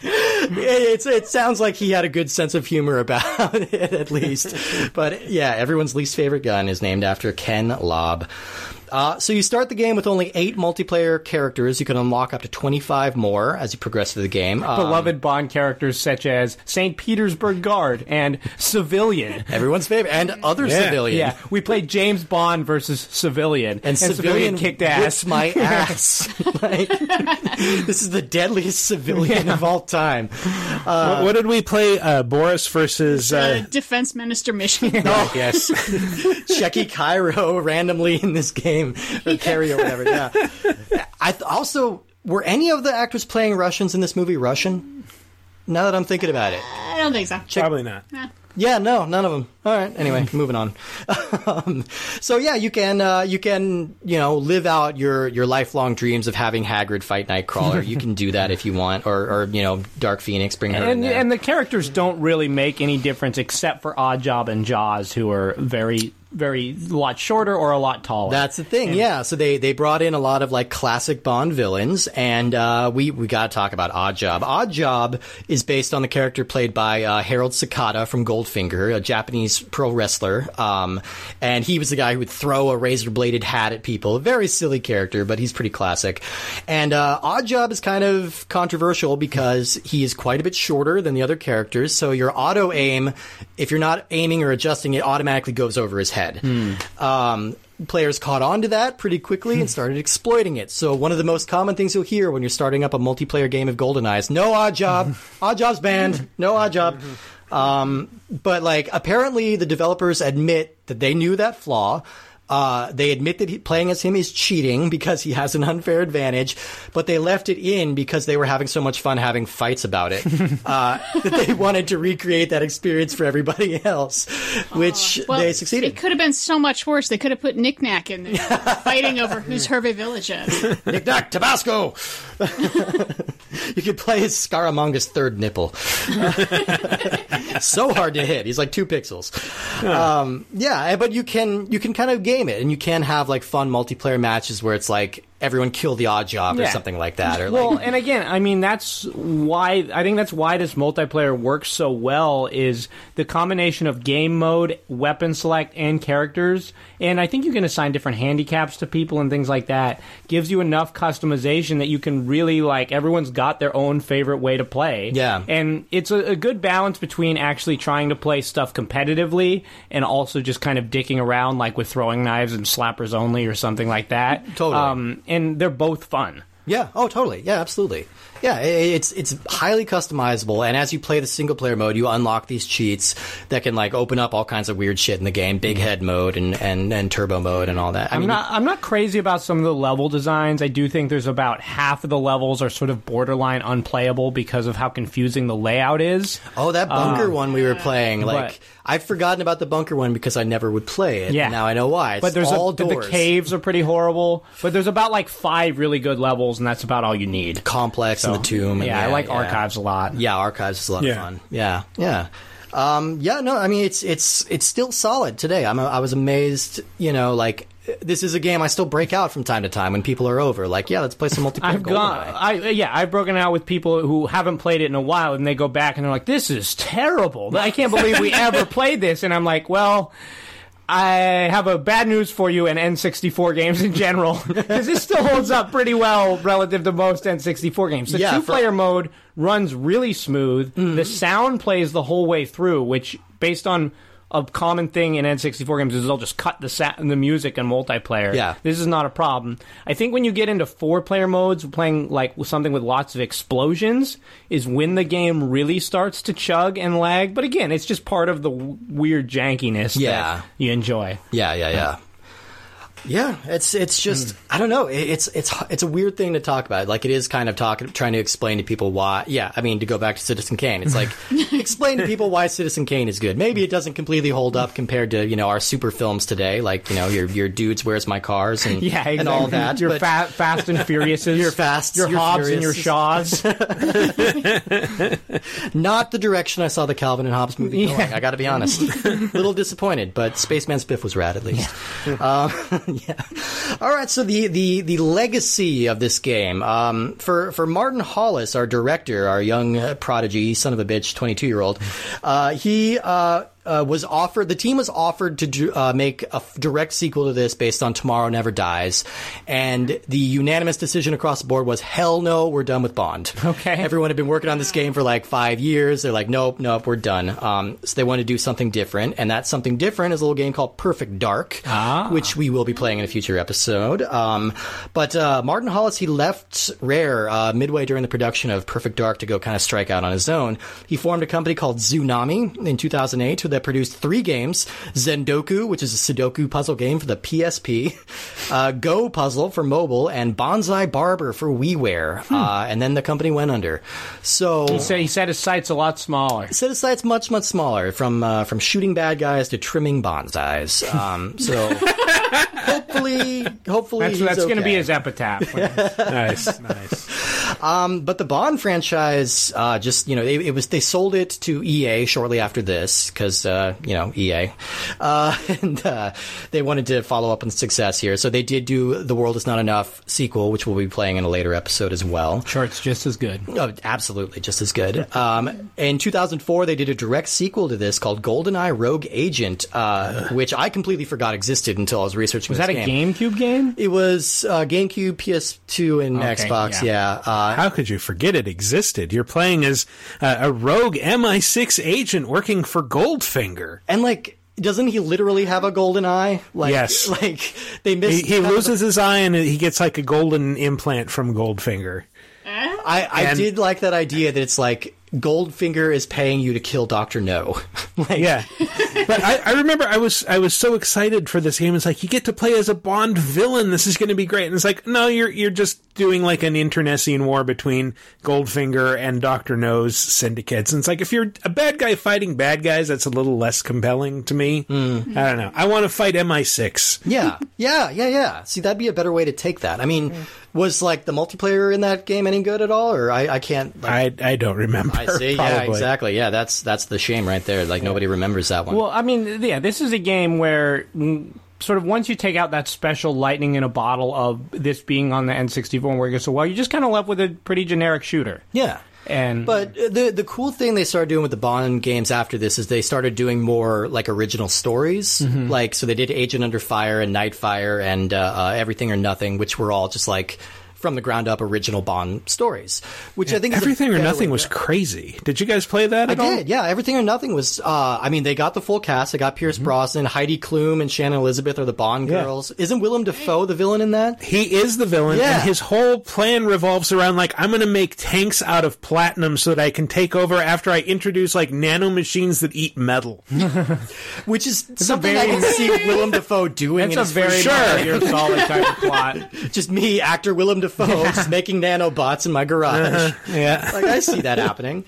it's it sounds like he had a good sense of humor about it at least. But yeah, everyone's least favorite gun is named after Ken Lobb. Uh, so you start the game with only eight multiplayer characters. You can unlock up to 25 more as you progress through the game. Um, Beloved Bond characters such as St. Petersburg Guard and Civilian. everyone's favorite, and other Yeah. civilian. Yeah, we played James Bond versus Civilian, And, civilian, kicked ass. my <laughs> ass. <laughs> like, <laughs> this is the deadliest civilian of all time. what, what did we play? Uh, Boris versus. Uh, Uh, Defense Minister Mishkin. Oh, yes. Checky Cairo randomly in this game or Carry or whatever. Yeah. I th- also were any of the actors playing Russians in this movie Russian? Now that I'm thinking about it, I don't think so. Probably not. yeah, no, none of them. All right. Anyway, <laughs> moving on. um, so yeah, you can uh, you can you know live out your your lifelong dreams of having Hagrid fight Nightcrawler. you can do that if you want, or or you know Dark Phoenix bring her in and, there. and the characters don't really make any difference except for Oddjob and Jaws, who are very, very a lot shorter or a lot taller. That's the thing, yeah. So they they brought in a lot of like classic Bond villains, and uh, we we got to talk about Oddjob. Oddjob is based on the character played by uh, Harold Sakata from Goldfinger, a Japanese pro wrestler, um, and he was the guy who would throw a razor bladed hat at people. A very silly character, but he's pretty classic. And uh, Oddjob is kind of controversial because he is quite a bit shorter than the other characters. So your auto aim, if you're not aiming or adjusting, it automatically goes over his head. Um, players caught on to that pretty quickly and started exploiting it. So one of the most common things you'll hear when you're starting up a multiplayer game of GoldenEye is no Oddjob, <laughs> Oddjob's banned, no Oddjob. <laughs> Um, but like apparently the developers admit that they knew that flaw. Uh, they admit that he, playing as him is cheating because he has an unfair advantage, but they left it in because they were having so much fun having fights about it <laughs> uh, that they wanted to recreate that experience for everybody else, which Well, they succeeded. It could have been so much worse. They could have put Nick Nack in there, <laughs> fighting over whose Hervé Villechaize is. <laughs> Nick Nack, Tabasco. you could play as Scaramanga's third nipple. so hard to hit. He's like two pixels. Um, yeah, but you can you can kind of game it, and you can have like fun multiplayer matches where it's like everyone kill the Oddjob or something like that. Or well, like, and again, I mean that's why I think that's why this multiplayer works so well is the combination of game mode, weapon select, and characters. And I think you can assign different handicaps to people and things like that. Gives you enough customization that you can really like everyone's got their own favorite way to play. Yeah. and it's a, a good balance between actually trying to play stuff competitively and also just kind of dicking around like with throwing knives and slappers only or something like that. Totally. Um, and they're both fun. Yeah. Oh, totally. Yeah, absolutely. Yeah, it's it's highly customizable, and as you play the single player mode, you unlock these cheats that can like open up all kinds of weird shit in the game, big head mode and and, and turbo mode and all that. I I'm mean, not. I'm not crazy about some of the level designs. I do think there's about half of the levels are sort of borderline unplayable because of how confusing the layout is. oh, that bunker one we were playing, like Um, but- I've forgotten about the bunker one because I never would play it. Yeah. now I know why. It's But there's all a, doors, the caves are pretty horrible. But there's about like five really good levels, and that's about all you need. complex and the tomb. and yeah, I like yeah. archives a lot. Yeah, archives is a lot Yeah. of fun. Yeah, yeah. Um, yeah, no, I mean it's it's it's still solid today. I'm I was amazed, you know, like this is a game I still break out from time to time when people are over. Like, yeah, let's play some multiplayer. I've gone. I yeah, I've broken out with people who haven't played it in a while, and they go back and they're like, "This is terrible. I can't believe we <laughs> ever played this." And I'm like, "Well." I have a bad news for you and N64 games in general <laughs> because this still holds up pretty well relative to most N64 games. The Yeah, two-player mode runs really smooth. Mm-hmm. The sound plays the whole way through, which based on a common thing in N64 games is they'll just cut the sa- the music in multiplayer. Yeah. This is not a problem. I think when you get into four player modes, playing like something with lots of explosions, is when the game really starts to chug and lag. But again, it's just part of the w- weird jankiness Yeah. that you enjoy. Yeah, yeah, yeah. Yeah, it's it's just I don't know. It's it's it's a weird thing to talk about. Like it is kind of talking, trying to explain to people why. Yeah, I mean to go back to Citizen Kane, it's like <laughs> explain to people why Citizen Kane is good. Maybe it doesn't completely hold up compared to you know our super films today, like you know your your dudes, where's my cars, and Yeah, exactly. and all that. Your fa- Fast and <laughs> Furiouses, Your Fast, your your Hobbs and your. Shaws. <laughs> not the direction I saw the Calvin and Hobbes movie going. I got to be honest, a little disappointed, but Spaceman Spiff was rad at least. Um, <laughs> yeah. All right. So the the the legacy of this game um, for for Martin Hollis, our director, our young uh, prodigy, son of a bitch, twenty two year old, uh, he. Uh, uh, was offered. The team was offered to uh, make a direct sequel to this based on Tomorrow Never Dies, and the unanimous decision across the board was hell no, we're done with Bond. <laughs> Okay. everyone had been working on this game for like five years. They're like, nope, nope, we're done. Um, so they want to do something different, and that something different is a little game called Perfect Dark, which we will be playing in a future episode. Um, but uh, Martin Hollis he left Rare uh, midway during the production of Perfect Dark to go kind of strike out on his own. He formed a company called Zoonami in 2008 that produced three games: Zendoku, which is a Sudoku puzzle game for the PSP, uh, Go Puzzle for mobile, and Bonsai Barber for WiiWare. Uh, and then the company went under. So He said, he said his site's a lot smaller. set aside much much smaller from uh, from shooting bad guys to trimming bonsais. Um, so <laughs> hopefully, <laughs> hopefully That's, that's going to be his epitaph. <laughs> nice, nice. But the Bond franchise, uh, just you know, it, it was they sold it to EA shortly after this because uh, you know EA, uh, <laughs> and uh, they wanted to follow up on success here. So they did do the World Is Not Enough sequel, which we'll be playing in a later episode as well. sure, it's just as good. Oh, absolutely, just as good. Um, in 2004, they did a direct sequel to this called GoldenEye Rogue Agent, uh, which I completely forgot existed until I was researching. Was this that a game. GameCube game? It was uh, GameCube, PS2, and Okay, Xbox. yeah. Yeah, uh, How could you forget it existed? You're playing as uh, a rogue MI6 agent working for Goldfinger. and like, doesn't he literally have a golden eye? Like, Yes. <laughs> Like they He, missed. he kind of loses his eye and he gets like a golden implant from Goldfinger. I, I and- did like that idea that it's like Goldfinger is paying you to kill Doctor No. <laughs> like, Yeah, but I, I remember I was I was so excited for this game. It's like you get to play as a Bond villain. This is going to be great. And it's like no, you're you're just doing like an internecine war between Goldfinger and Doctor No's syndicates. And it's like if you're a bad guy fighting bad guys, that's a little less compelling to me. Hmm. I don't know. I want to fight MI6. Yeah, yeah, yeah, yeah. See, that'd be a better way to take that. I mean, hmm. Was like the multiplayer in that game any good at all, or I, I can't. Like, I I don't remember. I see. <laughs> Yeah, exactly. Yeah, that's that's the shame right there. Like nobody remembers that one. Well, I mean, yeah, this is a game where sort of once you take out that special lightning in a bottle of this being on the N64 and working so well, you're just kind of left with a pretty generic shooter. yeah. And But the the cool thing they started doing with the Bond games after this is they started doing more like original stories. Mm-hmm. Like so they did Agent Under Fire and Nightfire and uh, uh, Everything or Nothing, which were all just like from the ground up original Bond stories. Which I think is Everything or Nothing was crazy. Did you guys play that I all? did, yeah. Everything or Nothing was. Uh, I mean, they got the full cast. They got Mm-hmm. Pierce Brosnan, Heidi Klum, and Shannon Elizabeth are the Bond Yeah. girls. Isn't Willem Dafoe the villain in that? He is the villain, Yeah. and his whole plan revolves around like I'm going to make tanks out of platinum so that I can take over after I introduce like nano machines that eat metal. <laughs> Which is something very- I can see Willem Dafoe doing. it's a very first- Metal Gear solid type of plot. <laughs> just me, actor Willem Dafoe, just making nanobots in my garage. yeah. <laughs> like I see that happening.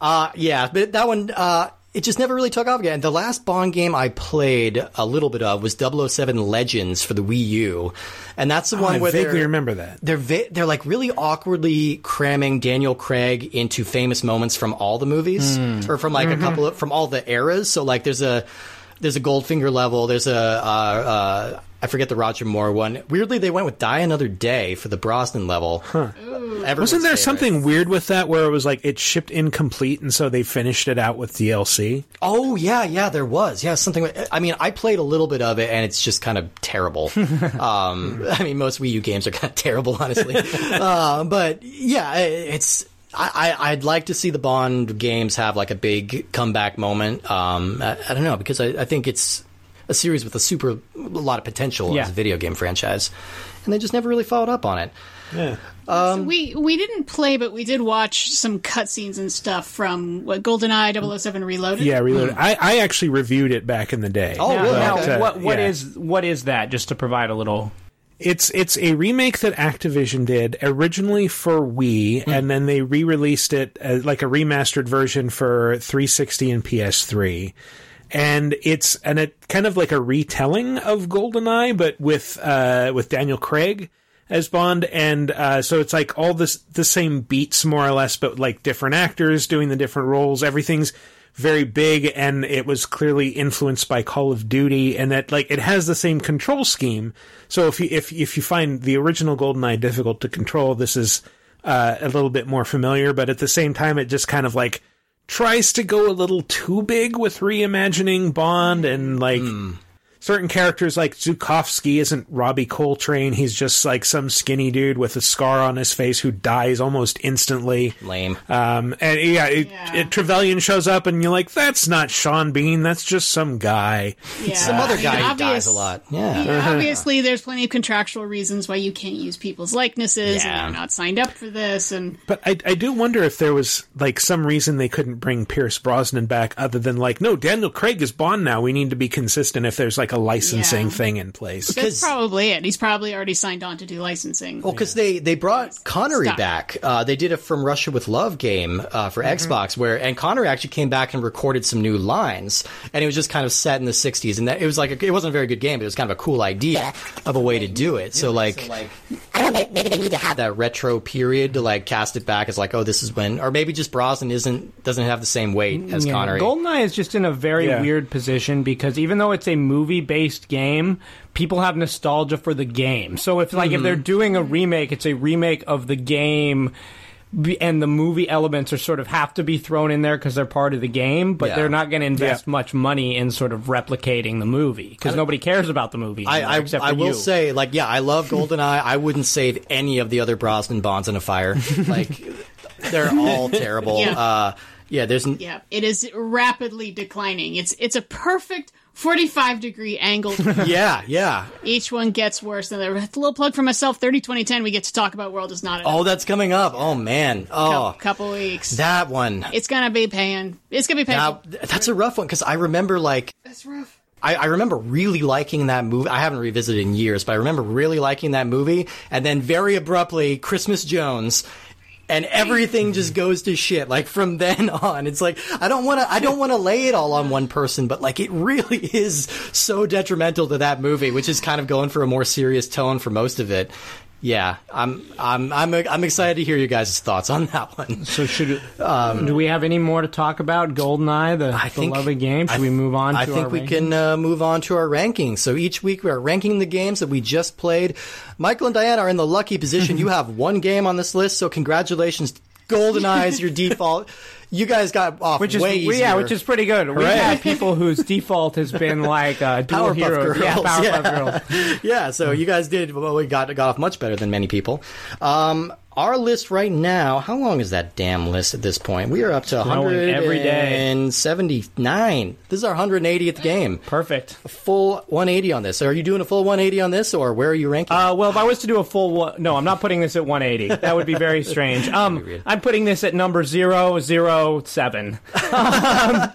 Uh, yeah, but that one, uh, it just never really took off again. The last Bond game I played a little bit of was 007 Legends for the Wii U, and that's the one Oh, I where vaguely they're, remember that. they're va- they're like really awkwardly cramming Daniel Craig into famous moments from all the movies Hmm. or from like Mm-hmm. a couple of from all the eras. So like there's a there's a Goldfinger level. There's a uh, uh, I forget the Roger Moore one. Weirdly, they went with Die Another Day for the Brosnan level. Everyone's Wasn't there favorite. something weird with that where it was like it shipped incomplete and so they finished it out with DLC? Oh yeah, yeah, there was. Yeah, something. with- I mean, I played a little bit of it, and it's just kind of terrible. <laughs> um, I mean, most Wii U games are kind of terrible, honestly. <laughs> uh, but yeah, it's. I, I, I'd like to see the Bond games have like a big comeback moment. Um, I, I don't know because I, I think it's a series with a super a lot of potential Yeah. as a video game franchise, and they just never really followed up on it. Yeah. Um, So we we didn't play, but we did watch some cutscenes and stuff from what GoldenEye 007 Reloaded. Yeah, reloaded. Hmm. I, I actually reviewed it back in the day. Oh, uh, Now, really? now, Okay. what what Yeah. is what is that? Just to provide a little. It's it's a remake that Activision did originally for Wii, hmm. and then they re-released it as like a remastered version for 360 and PS3. And it's and it kind of like a retelling of GoldenEye, but with uh, with Daniel Craig as Bond, and uh, so it's like all this the same beats more or less, but like different actors doing the different roles. Everything's very big and it was clearly influenced by Call of Duty and that like it has the same control scheme. So if you if if you find the original GoldenEye difficult to control, this is uh, a little bit more familiar, but at the same time it just kind of like tries to go a little too big with reimagining Bond and like hmm. Certain characters like Zukovsky isn't Robbie Coltrane. He's just like some skinny dude with a scar on his face who dies almost instantly. Lame. Um, and yeah, it, Yeah. It, Trevelyan shows up and you're like, that's not Sean Bean. That's just some guy. Yeah. Some other I mean, guy who obvious- dies a lot. Yeah. Yeah, obviously, there's plenty of contractual reasons why you can't use people's likenesses, Yeah. and they're not signed up for this. And But I, I do wonder if there was like some reason they couldn't bring Pierce Brosnan back other than like, no, Daniel Craig is Bond now. We need to be consistent if there's like a licensing Yeah. thing in place. that's probably it. He's probably already signed on to do licensing. Well, because they they brought Connery Stop. back. Uh, they did a From Russia with Love game uh, for Xbox, where and Connery actually came back and recorded some new lines, and it was just kind of set in the '60s, and that, it was like a, it wasn't a very good game, but it was kind of a cool idea of a way to do it. So like, I don't know, maybe they need to have that retro period to like cast it back as like, oh, this is when, or maybe just Brosnan isn't doesn't have the same weight as Yeah, Connery. GoldenEye is just in a very Yeah. weird position because even though it's a movie-based game, people have nostalgia for the game. So if like if they're doing a remake, it's a remake of the game. And the movie elements are sort of have to be thrown in there because they're part of the game, but Yeah. they're not going to invest Yeah. much money in sort of replicating the movie because nobody cares about the movie. I, anymore, I, except I for will you. say, like, yeah, I love GoldenEye. I wouldn't save any of the other Brosnan Bonds in a fire. <laughs> Like, they're all terrible. Yeah. Uh, yeah, there's n- Yeah, it is rapidly declining. It's it's a perfect 45 degree angle. <laughs> yeah, yeah. Each one gets worse than the other. A little plug for myself. 30 2010. We get to talk about World is Not Enough. Oh, that's coming up. Oh man. Oh, couple weeks. that one. it's gonna be paying. It's gonna be paying. That, that's a rough one because I remember like That's rough. I, I remember really liking that movie. I haven't revisited in years, but I remember really liking that movie. And then very abruptly, Christmas Jones. And everything just goes to shit. Like from then <laughs> on, it's like I don't want to. I don't want to lay it all on one person, but like it really <laughs> is so detrimental to that movie, which is kind of going for a more serious tone for most of it. Yeah, I'm I'm I'm I'm excited to hear you guys' thoughts on that one. So should <laughs> do we have any more to talk about? GoldenEye, the Um, I think- beloved game. Should we move on? I think we rankings? can uh, move on to our rankings. So each week we are ranking the games that we just played. Michael and Diane are in the lucky position. you <laughs> have one game on this list, so congratulations. GoldenEye is your <laughs> default. You guys got off Which is way easier. yeah, which is pretty good. We've had people whose default has been <laughs> like uh, dual Powerpuff heroes. Girls. Yeah, Powerpuff yeah. Girls. <laughs> yeah, so you guys did well. We got got off much better than many people. Um, our list right now. How long is that damn list at this point? We are up to Growing every day. 179. This is our 180th game. Perfect. Full 180 on this. Are you doing a full 180 on this, or where are you ranking? Uh, well, if I was to do a full one, no, I'm not putting this at 180. That would be very strange. <laughs> Um. I'm putting this at number zero zero seven. um,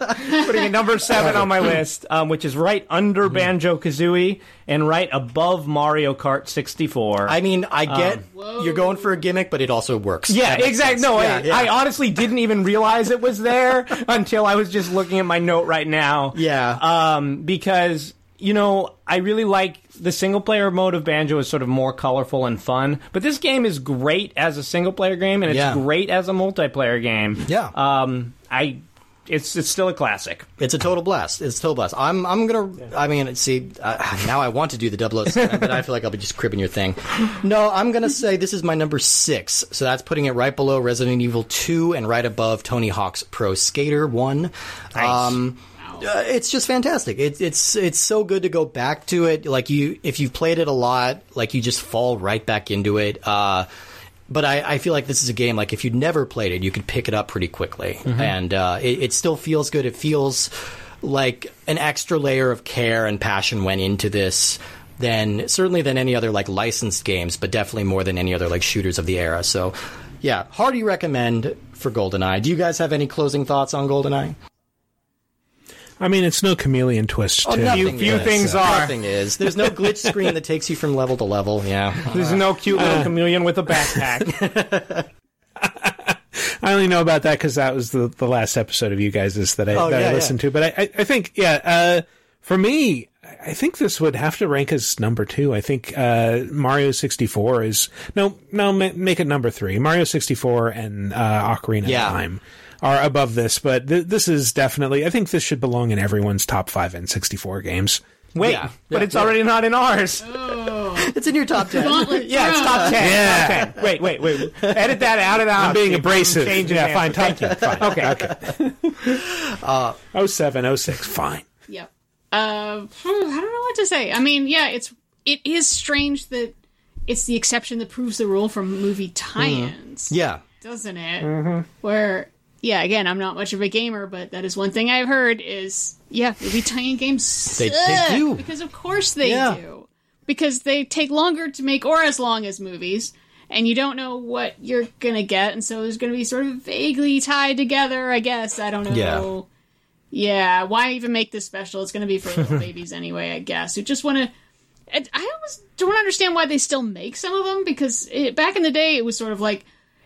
putting a number seven on my list, um, which is right under Hmm. Banjo Kazooie and right above Mario Kart 64. I mean, I get you're going for a gimmick, but it also works. Yeah, exactly. sense. No, Yeah, I, yeah. I honestly didn't even realize it was there <laughs> until I was just looking at my note right now. Yeah. Um, because you know, I really like the single player mode of Banjo is sort of more colorful and fun. But this game is great as a single player game, and it's Yeah. great as a multiplayer game. Yeah. Um, I. It's it's still a classic. It's a total blast. It's a total blast. I'm I'm gonna. I mean, see, uh, <laughs> now I want to do the 007, <laughs> but I feel like I'll be just cribbing your thing. No, I'm gonna say this is my number six. So that's putting it right below Resident Evil 2 and right above Tony Hawk's Pro Skater 1. Um, uh, it's just fantastic. It's it's it's so good to go back to it. Like you, if you've played it a lot, like you just fall right back into it. Uh, but I, I feel like this is a game like if you'd never played it, you could pick it up pretty quickly, and uh, it, it still feels good. It feels like an extra layer of care and passion went into this than certainly than any other like licensed games, but definitely more than any other like shooters of the era. So, yeah, hearty recommend for GoldenEye. Do you guys have any closing thoughts on GoldenEye? I mean, it's no chameleon twist. Oh, too. nothing few is. things are. Nothing is. There's no glitch screen that takes you from level to level. Yeah. There's no cute little chameleon with a backpack. <laughs> I only know about that because that was the, the last episode of you guys' that I, Oh, that yeah, I listened to. But I, I, I think, yeah, uh, for me, I think this would have to rank as number two. I think uh, Mario 64 is no, no, ma- make it number three. Mario 64 and uh, Ocarina Yeah. of Time are above this, but th- this is definitely. I think this should belong in everyone's top five N64 games. Wait, Yeah. but Yeah, it's yeah. already not in ours. Oh. <laughs> It's in your top ten. <laughs> Yeah, it's top ten. Yeah. Top 10. Wait, wait, wait. Edit that out of the I'm being abrasive. Change it. Yeah, fine. Top Thank you. 10. Fine. Okay. okay. <laughs> Oh seven, oh six. Fine. Yep. Uh, hmm, I don't know what to say. I mean, yeah, it's it is strange that it's the exception that proves the rule for movie tie-ins, mm-hmm. Yeah. doesn't it? Mm-hmm. Where, yeah, again, I'm not much of a gamer, but that is one thing I've heard is, yeah, movie tie-in games They- they do. because of course they Yeah. do because they take longer to make or as long as movies. And you don't know what you're gonna get, and so it's gonna be sort of vaguely tied together. I guess I don't know. Yeah. Yeah, why even make this special? It's going to be for little <laughs> babies anyway, I guess. Who just want to. I I almost don't understand why they still make some of them because it, back in the day it was sort of like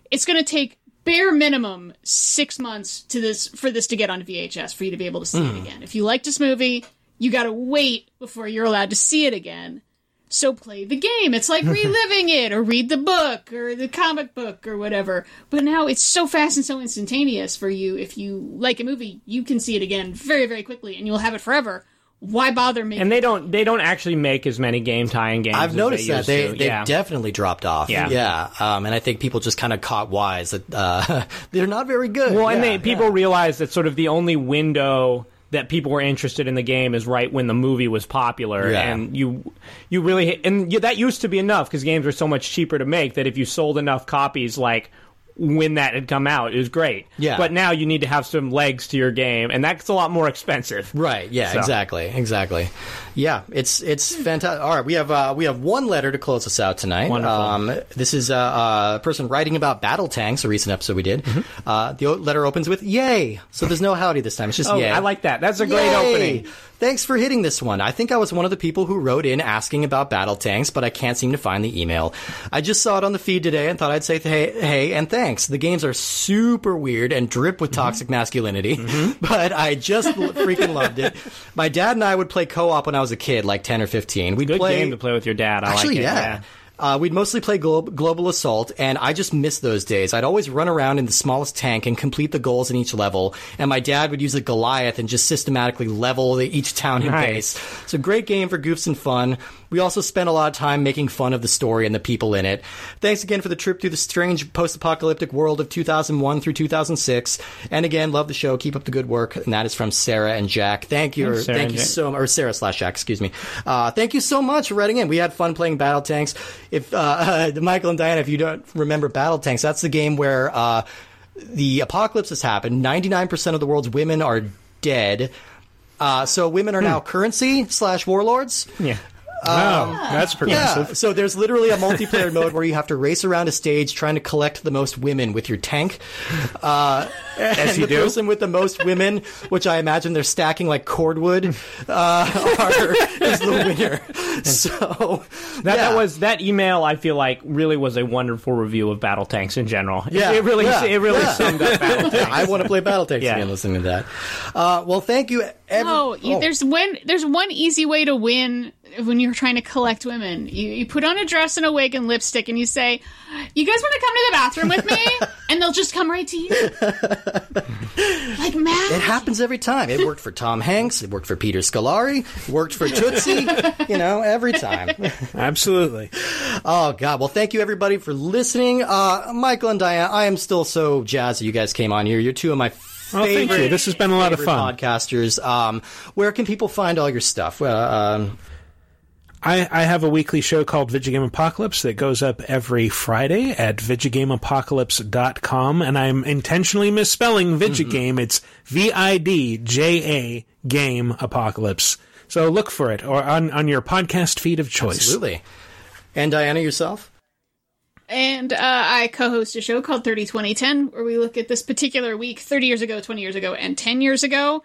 it's going to take bare minimum six months to this for this to get on VHS for you to be able to see it hmm. again. If you like this movie, you got to wait before you're allowed to see it again. So play the game. It's like <laughs> reliving it or read the book or the comic book or whatever. But now it's so fast and so instantaneous for you. If you like a movie, you can see it again very, very quickly and you'll have it forever. Why bother making And they don't they don't actually make as many game tie-in games. I've as noticed they that used they to. they yeah. definitely dropped off. Yeah. yeah. Um, and I think people just kind of caught wise that uh, <laughs> they're not very good. Well, and Yeah, they people yeah. realize that sort of the only window that people were interested in the game is right when the movie was popular, Yeah. and you you really and you, that used to be enough because games were so much cheaper to make that if you sold enough copies, like when that had come out, it was great. Yeah. But now you need to have some legs to your game, and that's a lot more expensive. Right. Yeah. So. Exactly. Exactly. Yeah. It's it's fantastic. All right. We have uh, we have one letter to close us out tonight. Wonderful. Um, this is uh, a person writing about battle tanks. A recent episode we did. Mm-hmm. Uh, the letter opens with "Yay!" So there's no howdy this time. It's just Oh, "Yay." I like that. That's a great Yay! opening. Thanks for hitting this one. I think I was one of the people who wrote in asking about battle tanks, but I can't seem to find the email. I just saw it on the feed today and thought I'd say hey, hey and thanks. The games are super weird and drip with toxic masculinity, <laughs> but I just freaking loved it. My dad and I would play co-op when I was a kid, like 10 or 15. We'd Good play game to play with your dad. I Actually, like it. yeah. Uh, we'd mostly play Glo- Global Assault, and I just missed those days. I'd always run around in the smallest tank and complete the goals in each level, and my dad would use a Goliath and just systematically level the, each town and Nice. base. It's a great game for goofs and fun. We also spent a lot of time making fun of the story and the people in it. Thanks again for the trip through the strange post-apocalyptic world of 2001 through 2006. And again, love the show. Keep up the good work. And that is from Sarah and Jack. Thank you. or thank you Jack. so or Sarah slash Jack, excuse me. Uh, thank you so much for writing in. We had fun playing Battle Tanks. If uh, <laughs> Michael and Diana, if you don't remember Battle Tanks, that's the game where uh, the apocalypse has happened. Ninety nine percent of the world's women are dead. Uh, so women are now currency slash warlords. Yeah. Wow, that's progressive. Yeah. So there's literally a multiplayer mode where you have to race around a stage trying to collect the most women with your tank. Uh, As and you the do. person with the most women, which I imagine they're stacking like cordwood, uh, are, is the winner. So That, yeah. that was that email. I feel like really was a wonderful review of battle tanks in general. It- Yeah, it, really yeah, it really yeah. summed up battle <laughs> tanks. I want to play battle tanks Yeah. again. Listening to that. Uh, well, thank you. Every- Oh, you, there's one. There's one easy way to win when you're trying to collect women. You, you put on a dress and a wig and lipstick, and you say, "You guys want to come to the bathroom with me?" <laughs> and they'll just come right to you, <laughs> like mad. It happens every time. It worked for Tom Hanks. It worked for Peter Scolari. Worked for Tootsie. <laughs> you know, every time. Absolutely. Oh God! Well, thank you everybody for listening. Uh, Michael and Diane, I am still so jazzed that you guys came on here. You're two of my Oh, favorite. thank you. This has been a lot of fun. Podcasters. Um, where can people find all your stuff? Uh, um, I, I have a weekly show called Vidjagame Apocalypse that goes up every Friday at vidjagameapocalypse.com, and I'm intentionally misspelling Vidjagame. It's V I D J A Game Apocalypse. So look for it or on, on your podcast feed of choice. absolutely. And Diana, yourself. And uh, I co-host a show called 30 2010 where we look at this particular week 30 years ago, 20 years ago, and 10 years ago.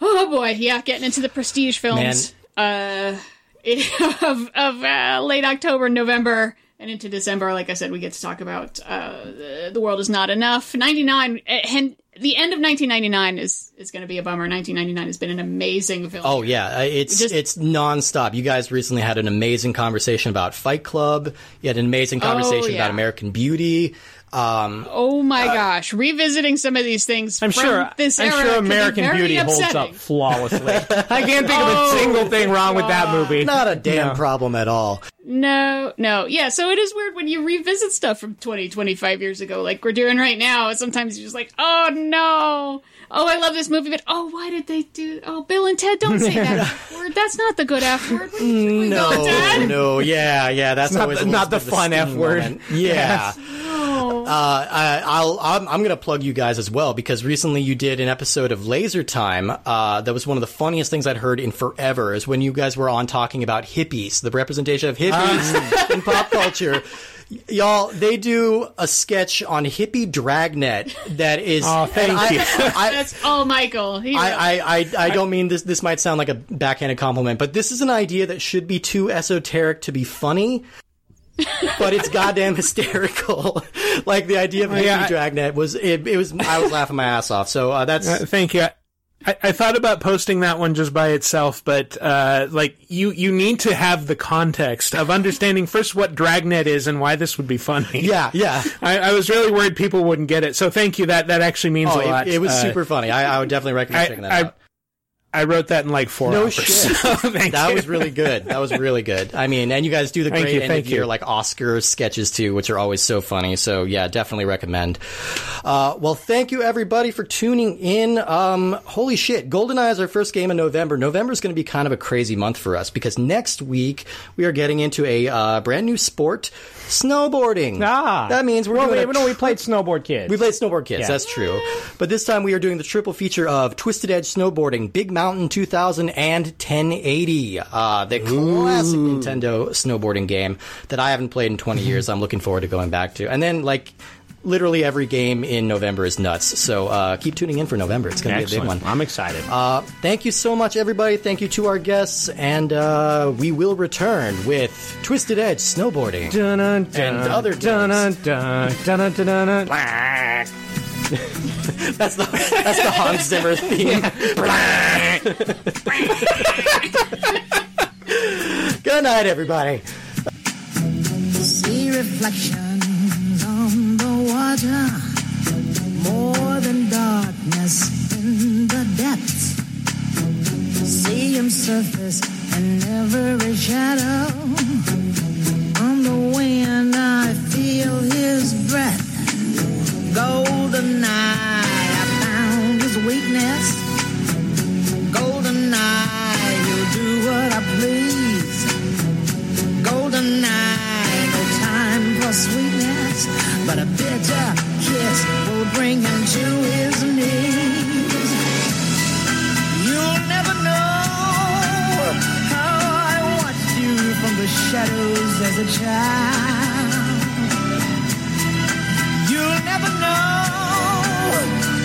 Oh boy, yeah, getting into the prestige films. Uh, it, <laughs> of of uh, late October, November, and into December. Like I said, we get to talk about uh, the, the world is not enough. 99 and the end of 1999 is is going to be a bummer. 1999 has been an amazing film. Oh yeah, uh, it's Just- it's nonstop. You guys recently had an amazing conversation about Fight Club. You had an amazing conversation Oh, yeah. about American Beauty. Um, oh my uh, gosh, revisiting some of these things. I'm from sure. this I'm era sure can be American very Beauty holds up flawlessly. <laughs> I can't think of Oh, a single thing wrong with that movie. Not a damn No. problem at all. No, no. Yeah, so it is weird when you revisit stuff from 20, 25 years ago, like we're doing right now. Sometimes you're just like, oh no. Oh, I love this movie, but oh, why did they do? Oh, Bill and Ted, don't say that <laughs> F word. That's not the good F word. What are you doing, Bill and No, Ted? no, yeah, yeah. That's not always the- not the bit fun sting F word. moment. Yeah. Uh, I, I'll, I'm, I'm going to plug you guys as well because recently you did an episode of Laser Time. Uh, that was one of the funniest things I'd heard in forever. Is when you guys were on talking about hippies, the representation of hippies <laughs> in pop culture. Y- Y'all, they do a sketch on hippie dragnet that is. Oh, thank I- you. <laughs> I, That's oh, Michael. He I, I, I, I don't mean this. This might sound like a backhanded compliment, but this is an idea that should be too esoteric to be funny. but it's goddamn <laughs> hysterical. <laughs> like the idea of hippie yeah, dragnet was. It, it was. I was laughing my ass off. So uh, that's. Uh, thank you. I, I thought about posting that one just by itself, but uh, like you, you need to have the context of understanding first what Dragnet is and why this would be funny. yeah, yeah. <laughs> I, I was really worried people wouldn't get it. So thank you. That that actually means Oh, a lot. it, it was Uh, super funny. I, I would definitely recommend checking that out. I wrote that in like four No hours. shit. <laughs> So thank That you. was really good. That was really good. I mean, and you guys do the Thank great you, end thank of year you. like Oscar sketches too, which are always so funny. So yeah, definitely recommend. Uh, well, thank you everybody for tuning in. Um, holy shit, GoldenEye is our first game in November. November is going to be kind of a crazy month for us because next week we are getting into a uh, brand new sport, snowboarding. Ah, that means we're well, doing we, a no, we played Snowboard Kids. we played Snowboard Kids, Yeah. that's true. But this time we are doing the triple feature of Twisted Edge Snowboarding, Big Mountain 2000, and 1080. Uh, the classic Nintendo snowboarding game that I haven't played in 20 years. I'm looking forward to going back to. And then, like, literally every game in November is nuts. So uh, keep tuning in for November. It's going to be a big one. I'm excited. Uh, thank you so much, everybody. Thank you to our guests. And uh, we will return with Twisted Edge Snowboarding. And other dun, dun, dun, dun, dun. <laughs> That's the, that's the Hans Zimmer theme. <laughs> Good night, everybody. See reflections on the water, more than darkness in the depths. See him surface in every shadow. On the wind, I feel his breath. Golden I found his weakness. Golden eye, he'll do what I please. Golden no time for sweetness, but a bitter kiss will bring him to his knees. You'll never know how I watched you from the shadows as a child never know.